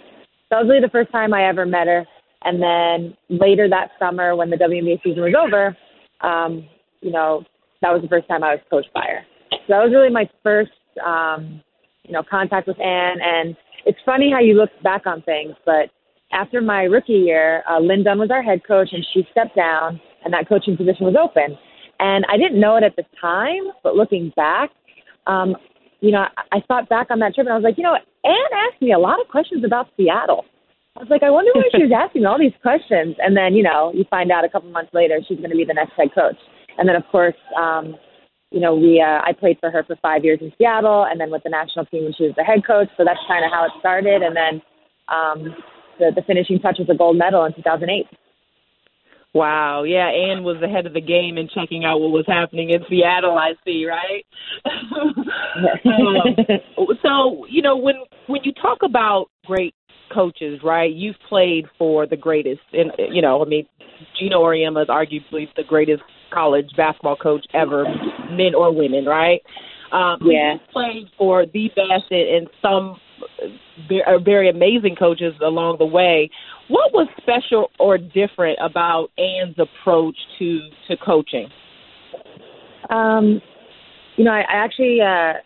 So that was really the first time I ever met her. And then later that summer, when the WNBA season was over, um, you know, that was the first time I was coached by her. So that was really my first, um, you know, contact with Anne. And it's funny how you look back on things, but after my rookie year, uh, Lin Dunn was our head coach, and she stepped down, and that coaching position was open. And I didn't know it at the time, but looking back, um, you know, I, I thought back on that trip, and I was like, you know, Anne asked me a lot of questions about Seattle. I was like, I wonder why she was asking all these questions. And then, you know, you find out a couple months later she's going to be the next head coach. And then, of course, um, you know, we uh, I played for her for five years in Seattle, and then with the national team when she was the head coach. So that's kind of how it started. And then um, the the finishing touch was a gold medal in 2008. Wow, yeah, Anne was ahead of the game in checking out what was happening in Seattle. I see, right? um, so, you know, when when you talk about great coaches, right? You've played for the greatest, and you know, I mean, Geno Auriemma is arguably the greatest college basketball coach ever, men or women, right? Um, yeah. Played for the best and some very amazing coaches along the way. What was special or different about Anne's approach to to coaching? Um, you know, I, I actually, uh,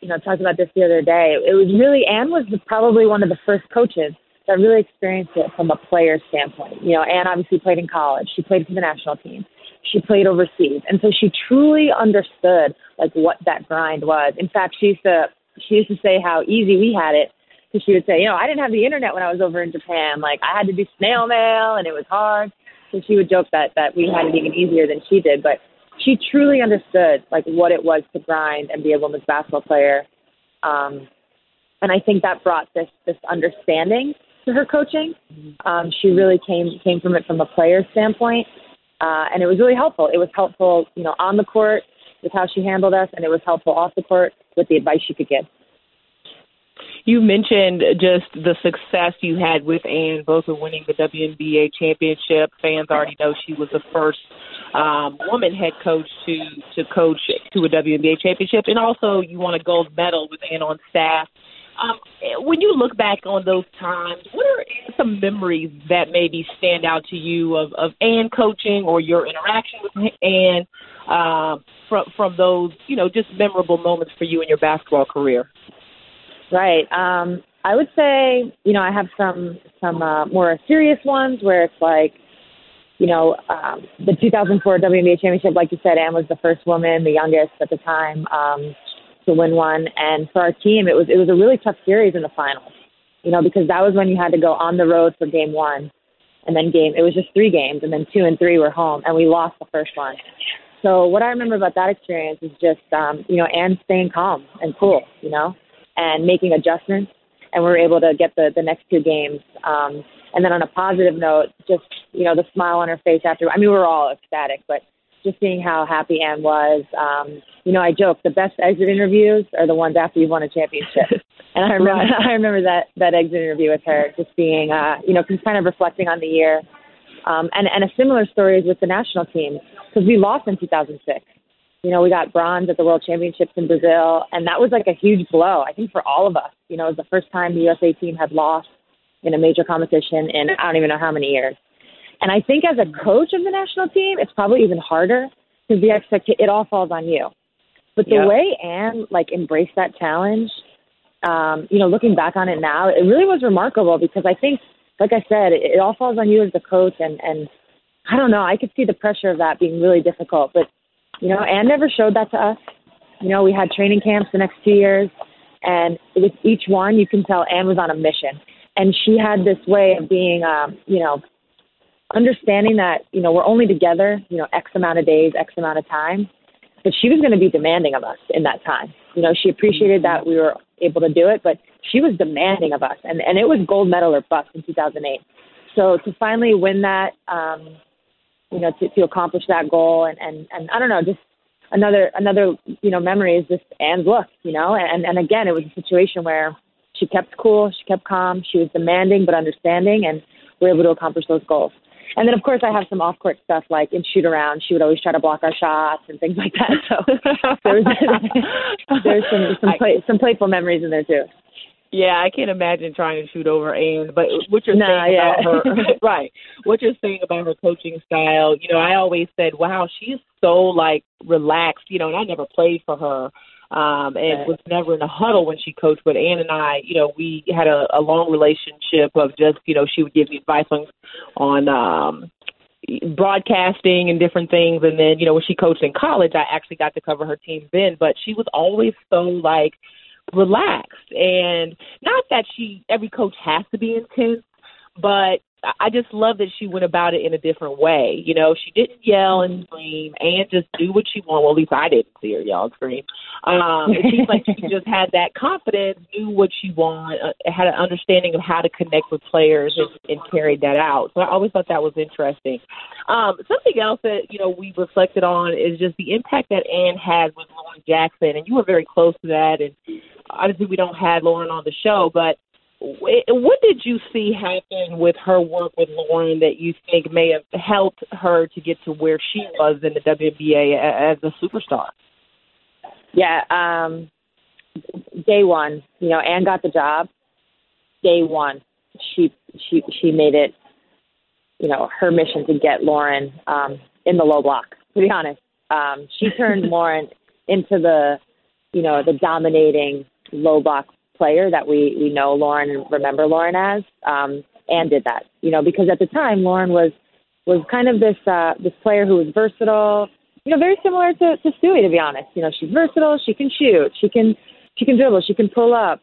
you know, talked about this the other day. It was really Anne was the, probably one of the first coaches that really experienced it from a player standpoint. You know, Anne obviously played in college. She played for the national team. She played overseas, and so she truly understood like what that grind was. In fact, she used to she used to say how easy we had it because she would say, you know, I didn't have the internet when I was over in Japan. Like I had to do snail mail, and it was hard. So she would joke that that we had it even easier than she did, but she truly understood like what it was to grind and be a women's basketball player. Um, and I think that brought this this understanding to her coaching. Um, she really came came from it from a player standpoint, uh, and it was really helpful. It was helpful, you know, on the court with how she handled us, and it was helpful off the court with the advice she could give. You mentioned just the success you had with Anne, both of winning the WNBA championship. Fans already know she was the first um, woman head coach to to coach to a WNBA championship, and also you won a gold medal with Anne on staff. Um, when you look back on those times, what are some memories that maybe stand out to you of, of Anne coaching or your interaction with Anne um, from from those you know just memorable moments for you in your basketball career? Right. Um, I would say, you know, I have some some uh, more serious ones where it's like, you know, um, the 2004 WNBA championship, like you said, Anne was the first woman, the youngest at the time. Um, to win one. And for our team, it was it was a really tough series in the finals. You know, because that was when you had to go on the road for game one, and then game. It was just three games, and then two and three were home, and we lost the first one. So what I remember about that experience is just um, you know, and staying calm and cool, you know, and making adjustments, and we were able to get the the next two games. Um, and then on a positive note, just you know, the smile on her face after. I mean, we were all ecstatic, but just seeing how happy Anne was. Um, you know, I joke the best exit interviews are the ones after you've won a championship. and I remember right. I remember that that exit interview with her, just being uh, you know, just kind of reflecting on the year. Um, and and a similar story is with the national team because we lost in 2006. You know, we got bronze at the World Championships in Brazil, and that was like a huge blow. I think for all of us. You know, it was the first time the USA team had lost in a major competition in I don't even know how many years. And I think as a coach of the national team, it's probably even harder because the expectation it all falls on you. But the yep. way Anne like embraced that challenge, um, you know, looking back on it now, it really was remarkable because I think, like I said, it, it all falls on you as the coach, and and I don't know, I could see the pressure of that being really difficult. But you know, Anne never showed that to us. You know, we had training camps the next two years, and with each one, you can tell Anne was on a mission, and she had this way of being, um, you know, understanding that, you know, we're only together, you know, X amount of days, X amount of time, but she was going to be demanding of us in that time. You know, she appreciated that we were able to do it, but she was demanding of us, and, and it was gold medal or bust in 2008. So to finally win that, um, you know, to, to accomplish that goal, and, and, and I don't know, just another another you know memory is just Anne's look, you know, and and again, it was a situation where she kept cool, she kept calm, she was demanding but understanding, and we were able to accomplish those goals. And then, of course, I have some off court stuff like in shoot around. She would always try to block our shots and things like that. So there's there's some some, play, some playful memories in there too. Yeah, I can't imagine trying to shoot over Anne. But what you're nah, saying yeah. about her, right? What you're saying about her coaching style, you know, I always said, wow, she's so like relaxed, you know, and I never played for her um, and was never in a huddle when she coached. But Anne and I, you know, we had a, a long relationship of just, you know, she would give me advice on on um, broadcasting and different things. And then, you know, when she coached in college, I actually got to cover her team then. But she was always so like relaxed, and not that she every coach has to be intense, but I just love that she went about it in a different way. You know, she didn't yell and scream and just do what she wanted. Well, at least I didn't see her yell and scream. Um, it seems like she just had that confidence, knew what she wanted, uh, had an understanding of how to connect with players and, and carried that out. So I always thought that was interesting. Um, something else that, you know, we reflected on is just the impact that Anne had with Lauren Jackson. And you were very close to that. And obviously we don't have Lauren on the show, but what did you see happen with her work with Lauren that you think may have helped her to get to where she was in the WNBA as a superstar? Yeah, um, day one, you know, Anne got the job. Day one, she she she made it, you know, her mission to get Lauren um, in the low block. To be honest, um, she turned Lauren into the, you know, the dominating low block player that we we know Lauren and remember Lauren as, um, and did that. You know, because at the time Lauren was was kind of this uh, this player who was versatile. You know, very similar to to Stewie, to be honest. You know, she's versatile. She can shoot. She can she can dribble. She can pull up.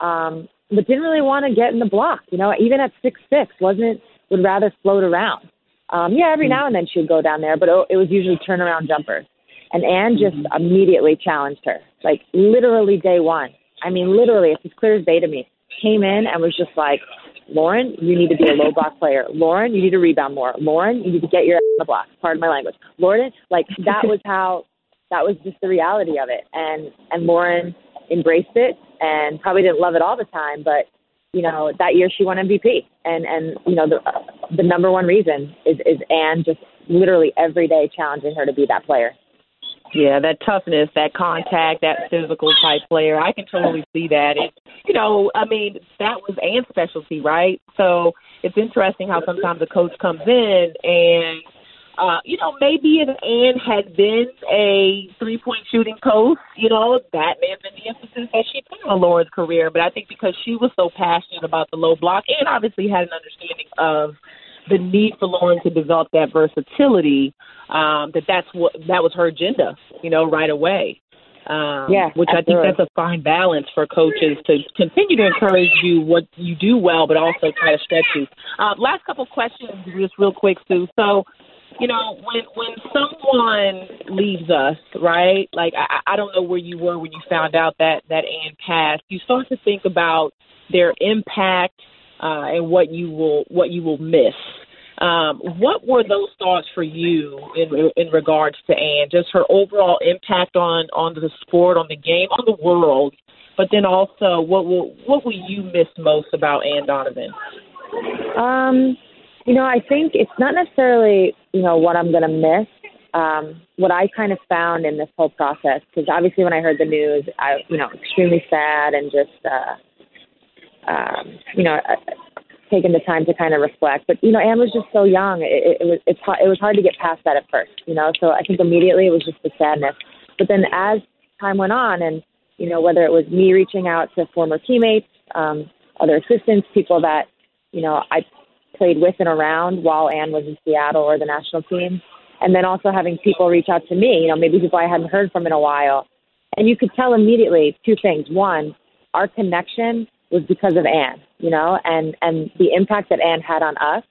Um, but didn't really want to get in the block. You know, even at six six, wasn't would rather float around. Um, yeah, every now and then she would go down there, but it was usually turnaround jumpers. And Anne just mm-hmm. immediately challenged her, like literally day one. I mean, literally, it's as clear as day to me. Came in and was just like, Lauren, you need to be a low block player. Lauren, you need to rebound more. Lauren, you need to get your ass on the block. Pardon my language. Lauren, like that was how that was just the reality of it. And and Lauren embraced it and probably didn't love it all the time, but you know that year she won MVP. And and you know the the number one reason is is Anne just literally every day challenging her to be that player. Yeah, that toughness, that contact, that physical type player. I can totally see that. And, you know, I mean, that was Anne's specialty, right? So it's interesting how sometimes a coach comes in and, uh, you know, maybe if Anne had been a three point shooting coach, you know, that may have been the emphasis that she put on Lauren's career. But I think because she was so passionate about the low block and obviously had an understanding of the need for Lauren to develop that versatility, um, that that's what that was her agenda, you know, right away. Um, yeah, which. I think that's a fine balance for coaches to continue to encourage you what you do well, but also try to stretch you. Uh, last couple questions, just real quick, Sue. So, you know, when when someone leaves us, right? Like I, I don't know where you were when you found out that that Anne passed. You start to think about their impact uh, and what you will what you will miss. Um, what were those thoughts for you in in regards to Anne? Just her overall impact on on the sport, on the game, on the world, but then also what will what will you miss most about Anne Donovan? Um, you know, I think it's not necessarily you know what I'm gonna miss. Um, what I kind of found in this whole process, because obviously when I heard the news, I you know extremely sad and just uh, um, you know uh, taking the time to kind of reflect. But you know, Anne was just so young; it, it, was it's it was hard to get past that at first. You know, so I think immediately it was just the sadness. But then as time went on, and you know, whether it was me reaching out to former teammates, um, other assistants, people that you know I played with and around while Anne was in Seattle or the national team, and then also having people reach out to me, you know, maybe people I hadn't heard from in a while, and you could tell immediately two things: one, our connection was because of Anne, you know, and and the impact that Anne had on us.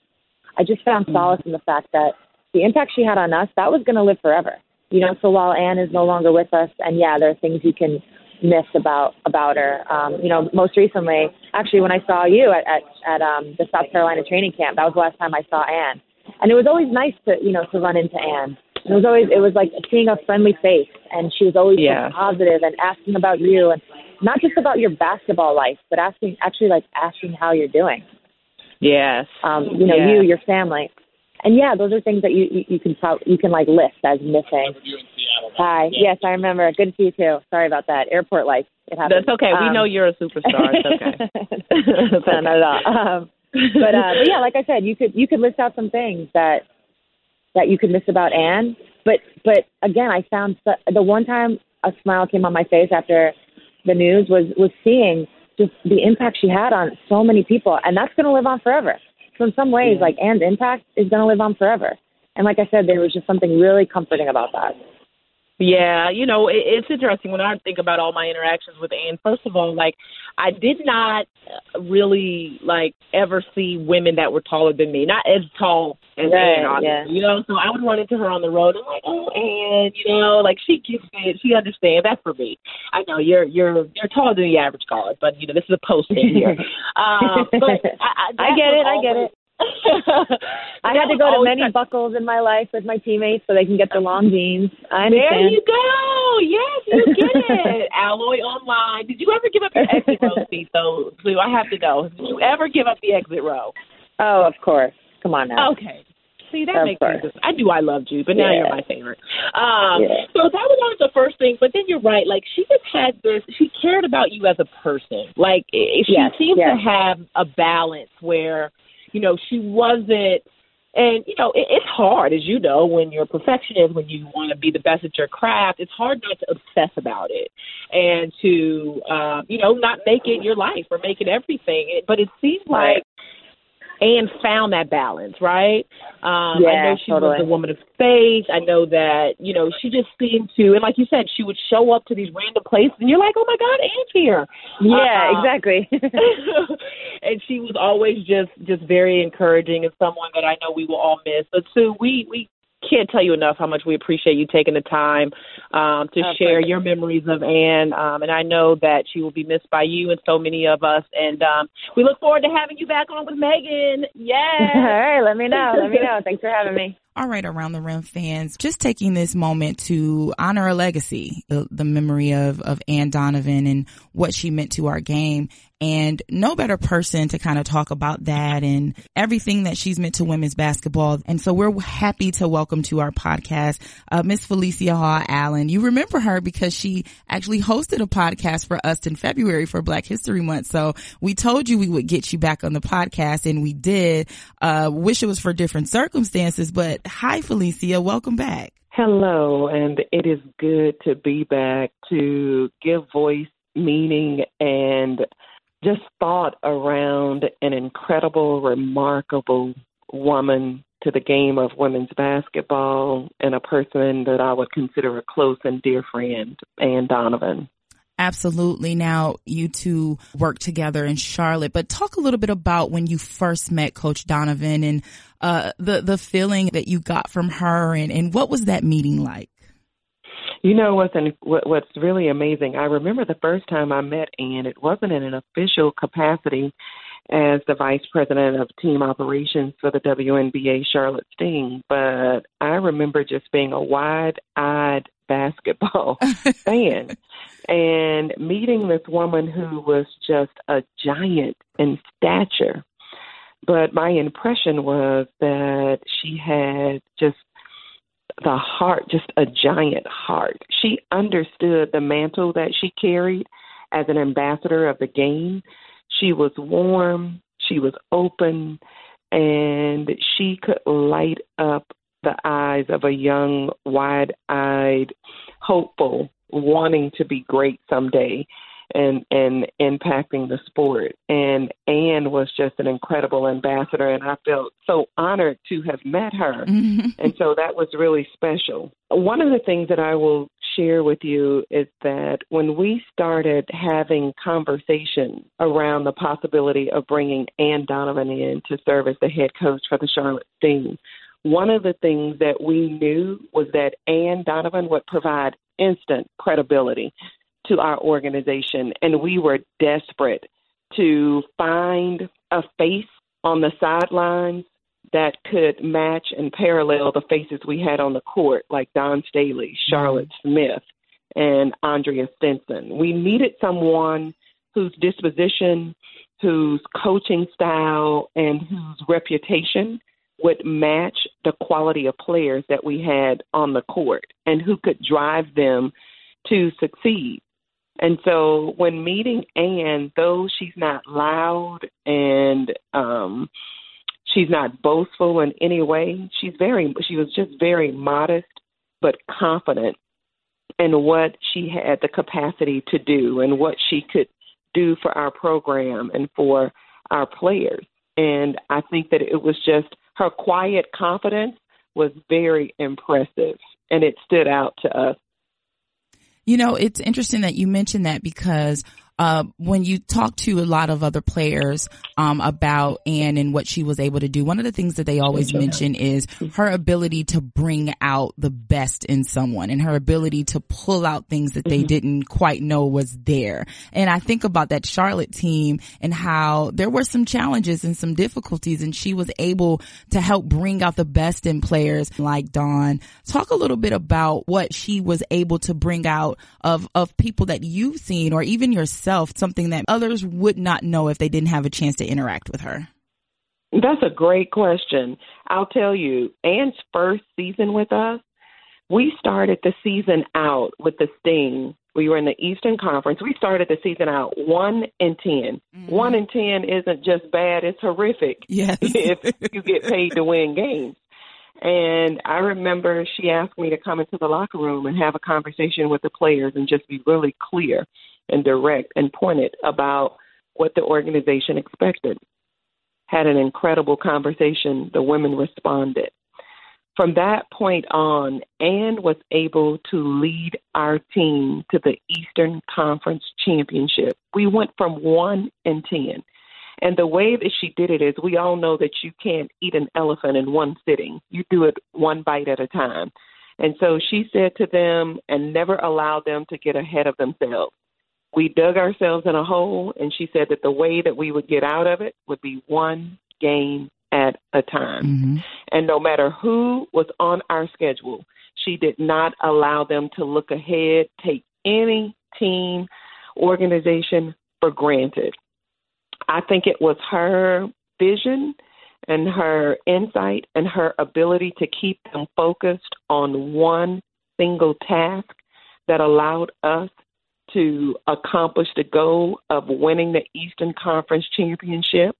I just found solace in the fact that the impact she had on us that was going to live forever, you know. So while Anne is no longer with us, and yeah, there are things you can miss about about her. Um, you know, most recently, actually, when I saw you at at, at um, the South Carolina training camp, that was the last time I saw Anne, and it was always nice to you know to run into Anne. It was always it was like seeing a friendly face, and she was always Yeah. so positive and asking about you and not just about your basketball life, but asking actually like asking how you're doing. Yes. Um, you know, Yeah. you, your family, and yeah, those are things that you you, you can prob- you can like list as missing. Hi, yes, I remember. Good to see you too. Sorry about that. Airport life. It happens. That's okay. we Um, know you're a superstar. It's okay. no, not at all. Um, but uh, but yeah, like I said, you could you could list out some things that that you could miss about Anne. But but again, I found the, the one time a smile came on my face after the news was was seeing just the impact she had on so many people, and that's going to live on forever. So in some ways, like Anne's impact is going to live on forever. And like I said, there was just something really comforting about that. Yeah, you know, it, it's interesting when I think about all my interactions with Anne. First of all, like I did not really like ever see women that were taller than me, not as tall as Right, Anne, obviously, yeah. you know. So I would run into her on the road and like, oh, Anne, you know, like she gets it, she understands. That's for me. I know you're you're you're taller than the average caller, but you know this is a post in here. um, but I, I, I get it. I get it. I had to go to many buckles in my life with my teammates so they can get the long jeans. I There you go. Yes, you get it. Alloy Online. Did you ever give up your exit row seat, though, Blue? I have to know. Did you ever give up the exit row? Oh, of course. Come on now. Okay. See, that Of makes course. sense. I knew I loved you, but now Yeah. you're my favorite. Um, Yeah. So that was always the first thing. But then you're right. Like, she just had this, she cared about you as a person. Like, she Yes, seemed yes. to have a balance where, you know, she wasn't and you know it, it's hard, as you know, when you're a perfectionist, when you want to be the best at your craft. It's hard not to obsess about it and to uh, you know not make it your life or make it everything. But it seems like Anne found that balance, right? Um, I know she totally. was a woman of faith. I know that you know she just seemed to, and like you said, she would show up to these random places, and you're like, oh my God, Anne's here. Yeah, Uh, exactly. and she was always just just very encouraging and someone that I know we will all miss. But Sue, we we can't tell you enough how much we appreciate you taking the time um, to Of share your memories of Anne. Um, and I know that she will be missed by you and so many of us. And um, we look forward to having you back on with Megan. Yeah. Yes. right, let me know. Let me know. Thanks for having me. All right, around the rim fans, just taking this moment to honor a legacy, the, the memory of, of Anne Donovan and what she meant to our game. And no better person to kind of talk about that and everything that she's meant to women's basketball. And so we're happy to welcome to our podcast, uh, Miss Felicia Hall Allen. You remember her because she actually hosted a podcast for us in February for Black History Month. So we told you we would get you back on the podcast and we did. Uh, wish it was for different circumstances, but hi Felicia, welcome back. Hello, and it is good to be back to give voice, meaning, and just thought around an incredible, remarkable woman to the game of women's basketball and a person that I would consider a close and dear friend, Anne Donovan. Absolutely. Now you two work together in Charlotte, but talk a little bit about when you first met Coach Donovan and uh, the the feeling that you got from her, and, and what was that meeting like? You know what's an, what, what's really amazing? I remember the first time I met Anne. It wasn't in an official capacity as the vice president of team operations for the WNBA Charlotte Sting, but I remember just being a wide-eyed basketball fan and meeting this woman who was just a giant in stature. But my impression was that she had just the heart, just a giant heart. She understood the mantle that she carried as an ambassador of the game. She was warm, she was open, and she could light up the eyes of a young, wide eyed, hopeful, wanting to be great someday and and impacting the sport. And Anne was just an incredible ambassador, and I felt so honored to have met her. Mm-hmm. And so that was really special. One of the things that I will share with you is that when we started having conversation around the possibility of bringing Anne Donovan in to serve as the head coach for the Charlotte Sting, one of the things that we knew was that Anne Donovan would provide instant credibility to our organization, and we were desperate to find a face on the sidelines that could match and parallel the faces we had on the court, like Dawn Staley, Charlotte mm-hmm. Smith, and Andrea Stinson. We needed someone whose disposition, whose coaching style, and whose reputation would match the quality of players that we had on the court and who could drive them to succeed. And so when meeting Anne, though she's not loud and um she's not boastful in any way, she's very she was just very modest but confident in what she had the capacity to do and what she could do for our program and for our players. And I think that it was just her quiet confidence was very impressive and it stood out to us. You know, it's interesting that you mentioned that because uh, when you talk to a lot of other players um, about Anne and what she was able to do, one of the things that they always mention is her ability to bring out the best in someone and her ability to pull out things that they mm-hmm. didn't quite know was there. And I think about that Charlotte team and how there were some challenges and some difficulties, and she was able to help bring out the best in players like Dawn. Talk a little bit about what she was able to bring out of of people that you've seen or even yourself herself something that others would not know if they didn't have a chance to interact with her? That's a great question. I'll tell you, Anne's first season with us, we started the season out with the Sting. We were in the Eastern Conference. We started the season out one and 10 mm-hmm. One and ten isn't just bad; it's horrific. Yes. if you get paid to win games. And I remember she asked me to come into the locker room and have a conversation with the players and just be really clear and direct and pointed about what the organization expected. Had an incredible conversation. The women responded. From that point on, Anne was able to lead our team to the Eastern Conference Championship. We went from 1 and 10. And the way that she did it is we all know that you can't eat an elephant in one sitting. You do it one bite at a time. And so she said to them and never allowed them to get ahead of themselves we dug ourselves in a hole, and she said that the way that we would get out of it would be one game at a time. Mm-hmm. And no matter who was on our schedule, she did not allow them to look ahead, take any team, organization for granted. I think it was her vision and her insight and her ability to keep them focused on one single task that allowed us to accomplish the goal of winning the Eastern Conference Championship.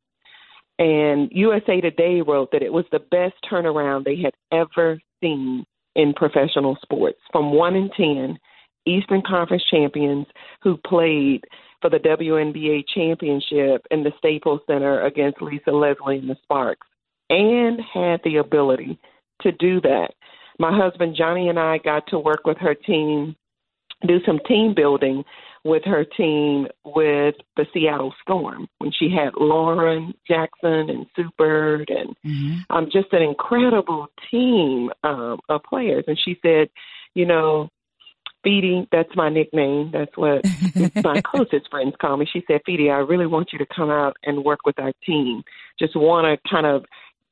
And USA Today wrote that it was the best turnaround they had ever seen in professional sports. From 1 in 10, Eastern Conference champions who played for the WNBA championship in the Staples Center against Lisa Leslie and the Sparks. and had the ability to do that. My husband Johnny and I got to work with her team, do some team building with her team with the Seattle Storm when she had Lauren Jackson and Sue Bird and mm-hmm. um, just an incredible team um, of players. And she said, you know, Feedy, that's my nickname. That's what my closest friends call me. She said, Feedy, I really want you to come out and work with our team. Just want to kind of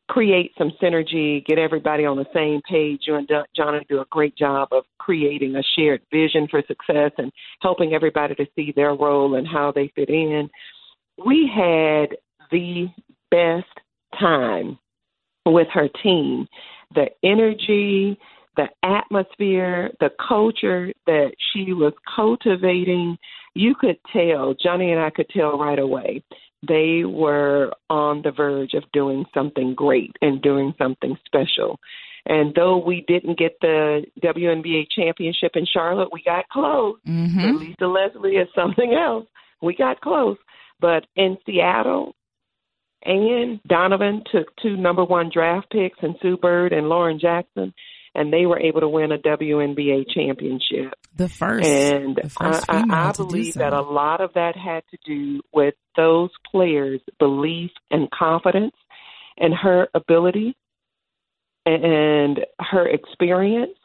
create some synergy, get everybody on the same page. You and John do a great job of creating a shared vision for success and helping everybody to see their role and how they fit in. We had the best time with her team. The energy, the atmosphere, the culture that she was cultivating, you could tell, Johnny and I could tell right away they were on the verge of doing something great and doing something special. And though we didn't get the WNBA championship in Charlotte, we got close. Mm-hmm. Lisa Leslie is something else. We got close. But in Seattle, Anne Donovan took two number one draft picks and Sue Bird and Lauren Jackson and they were able to win a WNBA championship. The first, and the first I, I, I believe so. that a lot of that had to do with those players' belief and confidence and her ability and her experience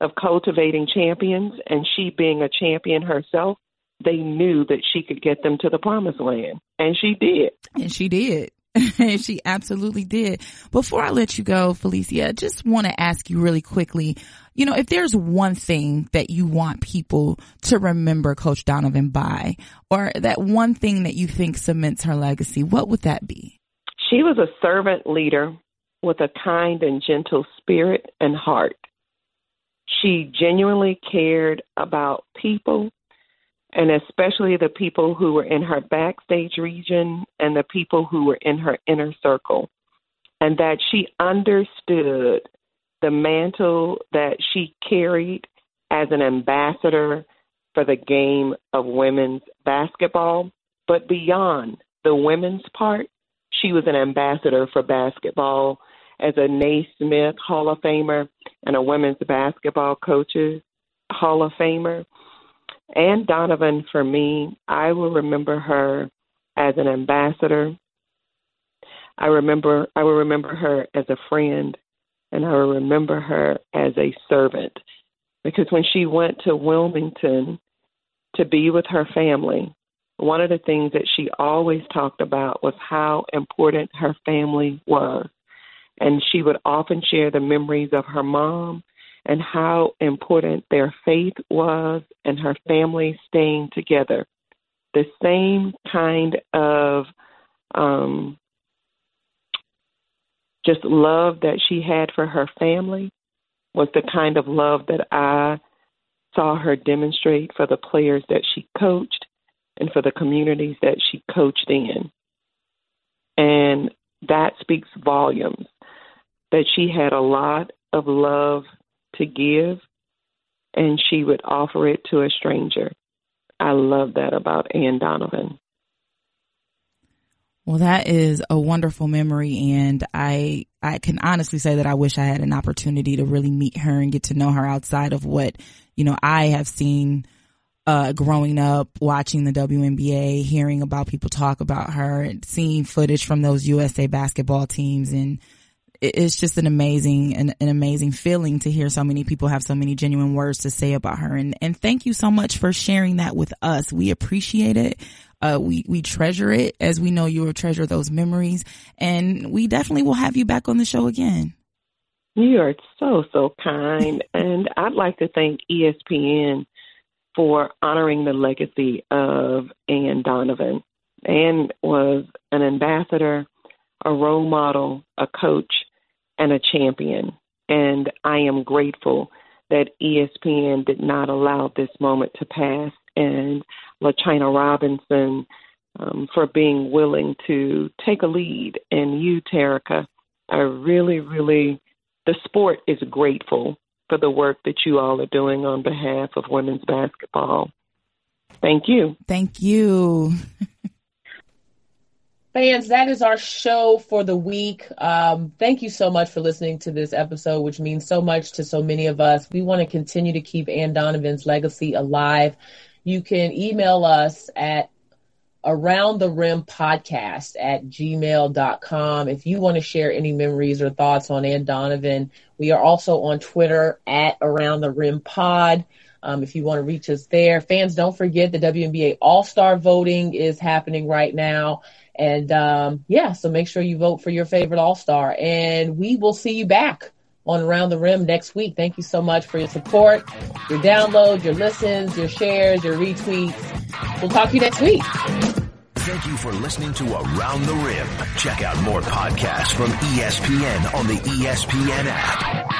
of cultivating champions and she being a champion herself they knew that she could get them to the promised land and she did and she did she absolutely did. Before I let you go, Felicia, I just want to ask you really quickly, you know, if there's one thing that you want people to remember Coach Donovan by, or that one thing that you think cements her legacy, what would that be? She was a servant leader with a kind and gentle spirit and heart. She genuinely cared about people and especially the people who were in her backstage region and the people who were in her inner circle, and that she understood the mantle that she carried as an ambassador for the game of women's basketball. But beyond the women's part, she was an ambassador for basketball as a Naismith Hall of Famer and a women's basketball coaches Hall of Famer. Anne Donovan, for me, I will remember her as an ambassador. I remember I will remember her as a friend and I will remember her as a servant. Because when she went to Wilmington to be with her family, one of the things that she always talked about was how important her family was. And she would often share the memories of her mom and how important their faith was and her family staying together. The same kind of um, just love that she had for her family was the kind of love that I saw her demonstrate for the players that she coached and for the communities that she coached in. And that speaks volumes that she had a lot of love to give, and she would offer it to a stranger. I love that about Anne Donovan. Well, that is a wonderful memory, and I I can honestly say that I wish I had an opportunity to really meet her and get to know her outside of what you know I have seen uh, growing up, watching the WNBA, hearing about people talk about her, and seeing footage from those USA basketball teams, and it's just an amazing, an, an, amazing feeling to hear so many people have so many genuine words to say about her. And, and thank you so much for sharing that with us. We appreciate it. Uh, we, we treasure it as we know you will treasure those memories and we definitely will have you back on the show again. You are so, so kind. and I'd like to thank ESPN for honoring the legacy of Anne Donovan. Anne was an ambassador, a role model, a coach, and a champion. And I am grateful that ESPN did not allow this moment to pass, and LaChina Robinson um, for being willing to take a lead, and you, Terrika. I really, really, the sport is grateful for the work that you all are doing on behalf of women's basketball. Thank you. Thank you. Fans, that is our show for the week. Um, thank you so much for listening to this episode, which means so much to so many of us. We want to continue to keep Anne Donovan's legacy alive. You can email us at around the rim podcast at gmail.com. If you want to share any memories or thoughts on Anne Donovan, we are also on Twitter at around the rim pod. Um, if you want to reach us there, fans, don't forget the WNBA All Star voting is happening right now. And um, yeah, so make sure you vote for your favorite All Star. And we will see you back on Around the Rim next week. Thank you so much for your support, your downloads, your listens, your shares, your retweets. We'll talk to you next week. Thank you for listening to Around the Rim. Check out more podcasts from ESPN on the ESPN app.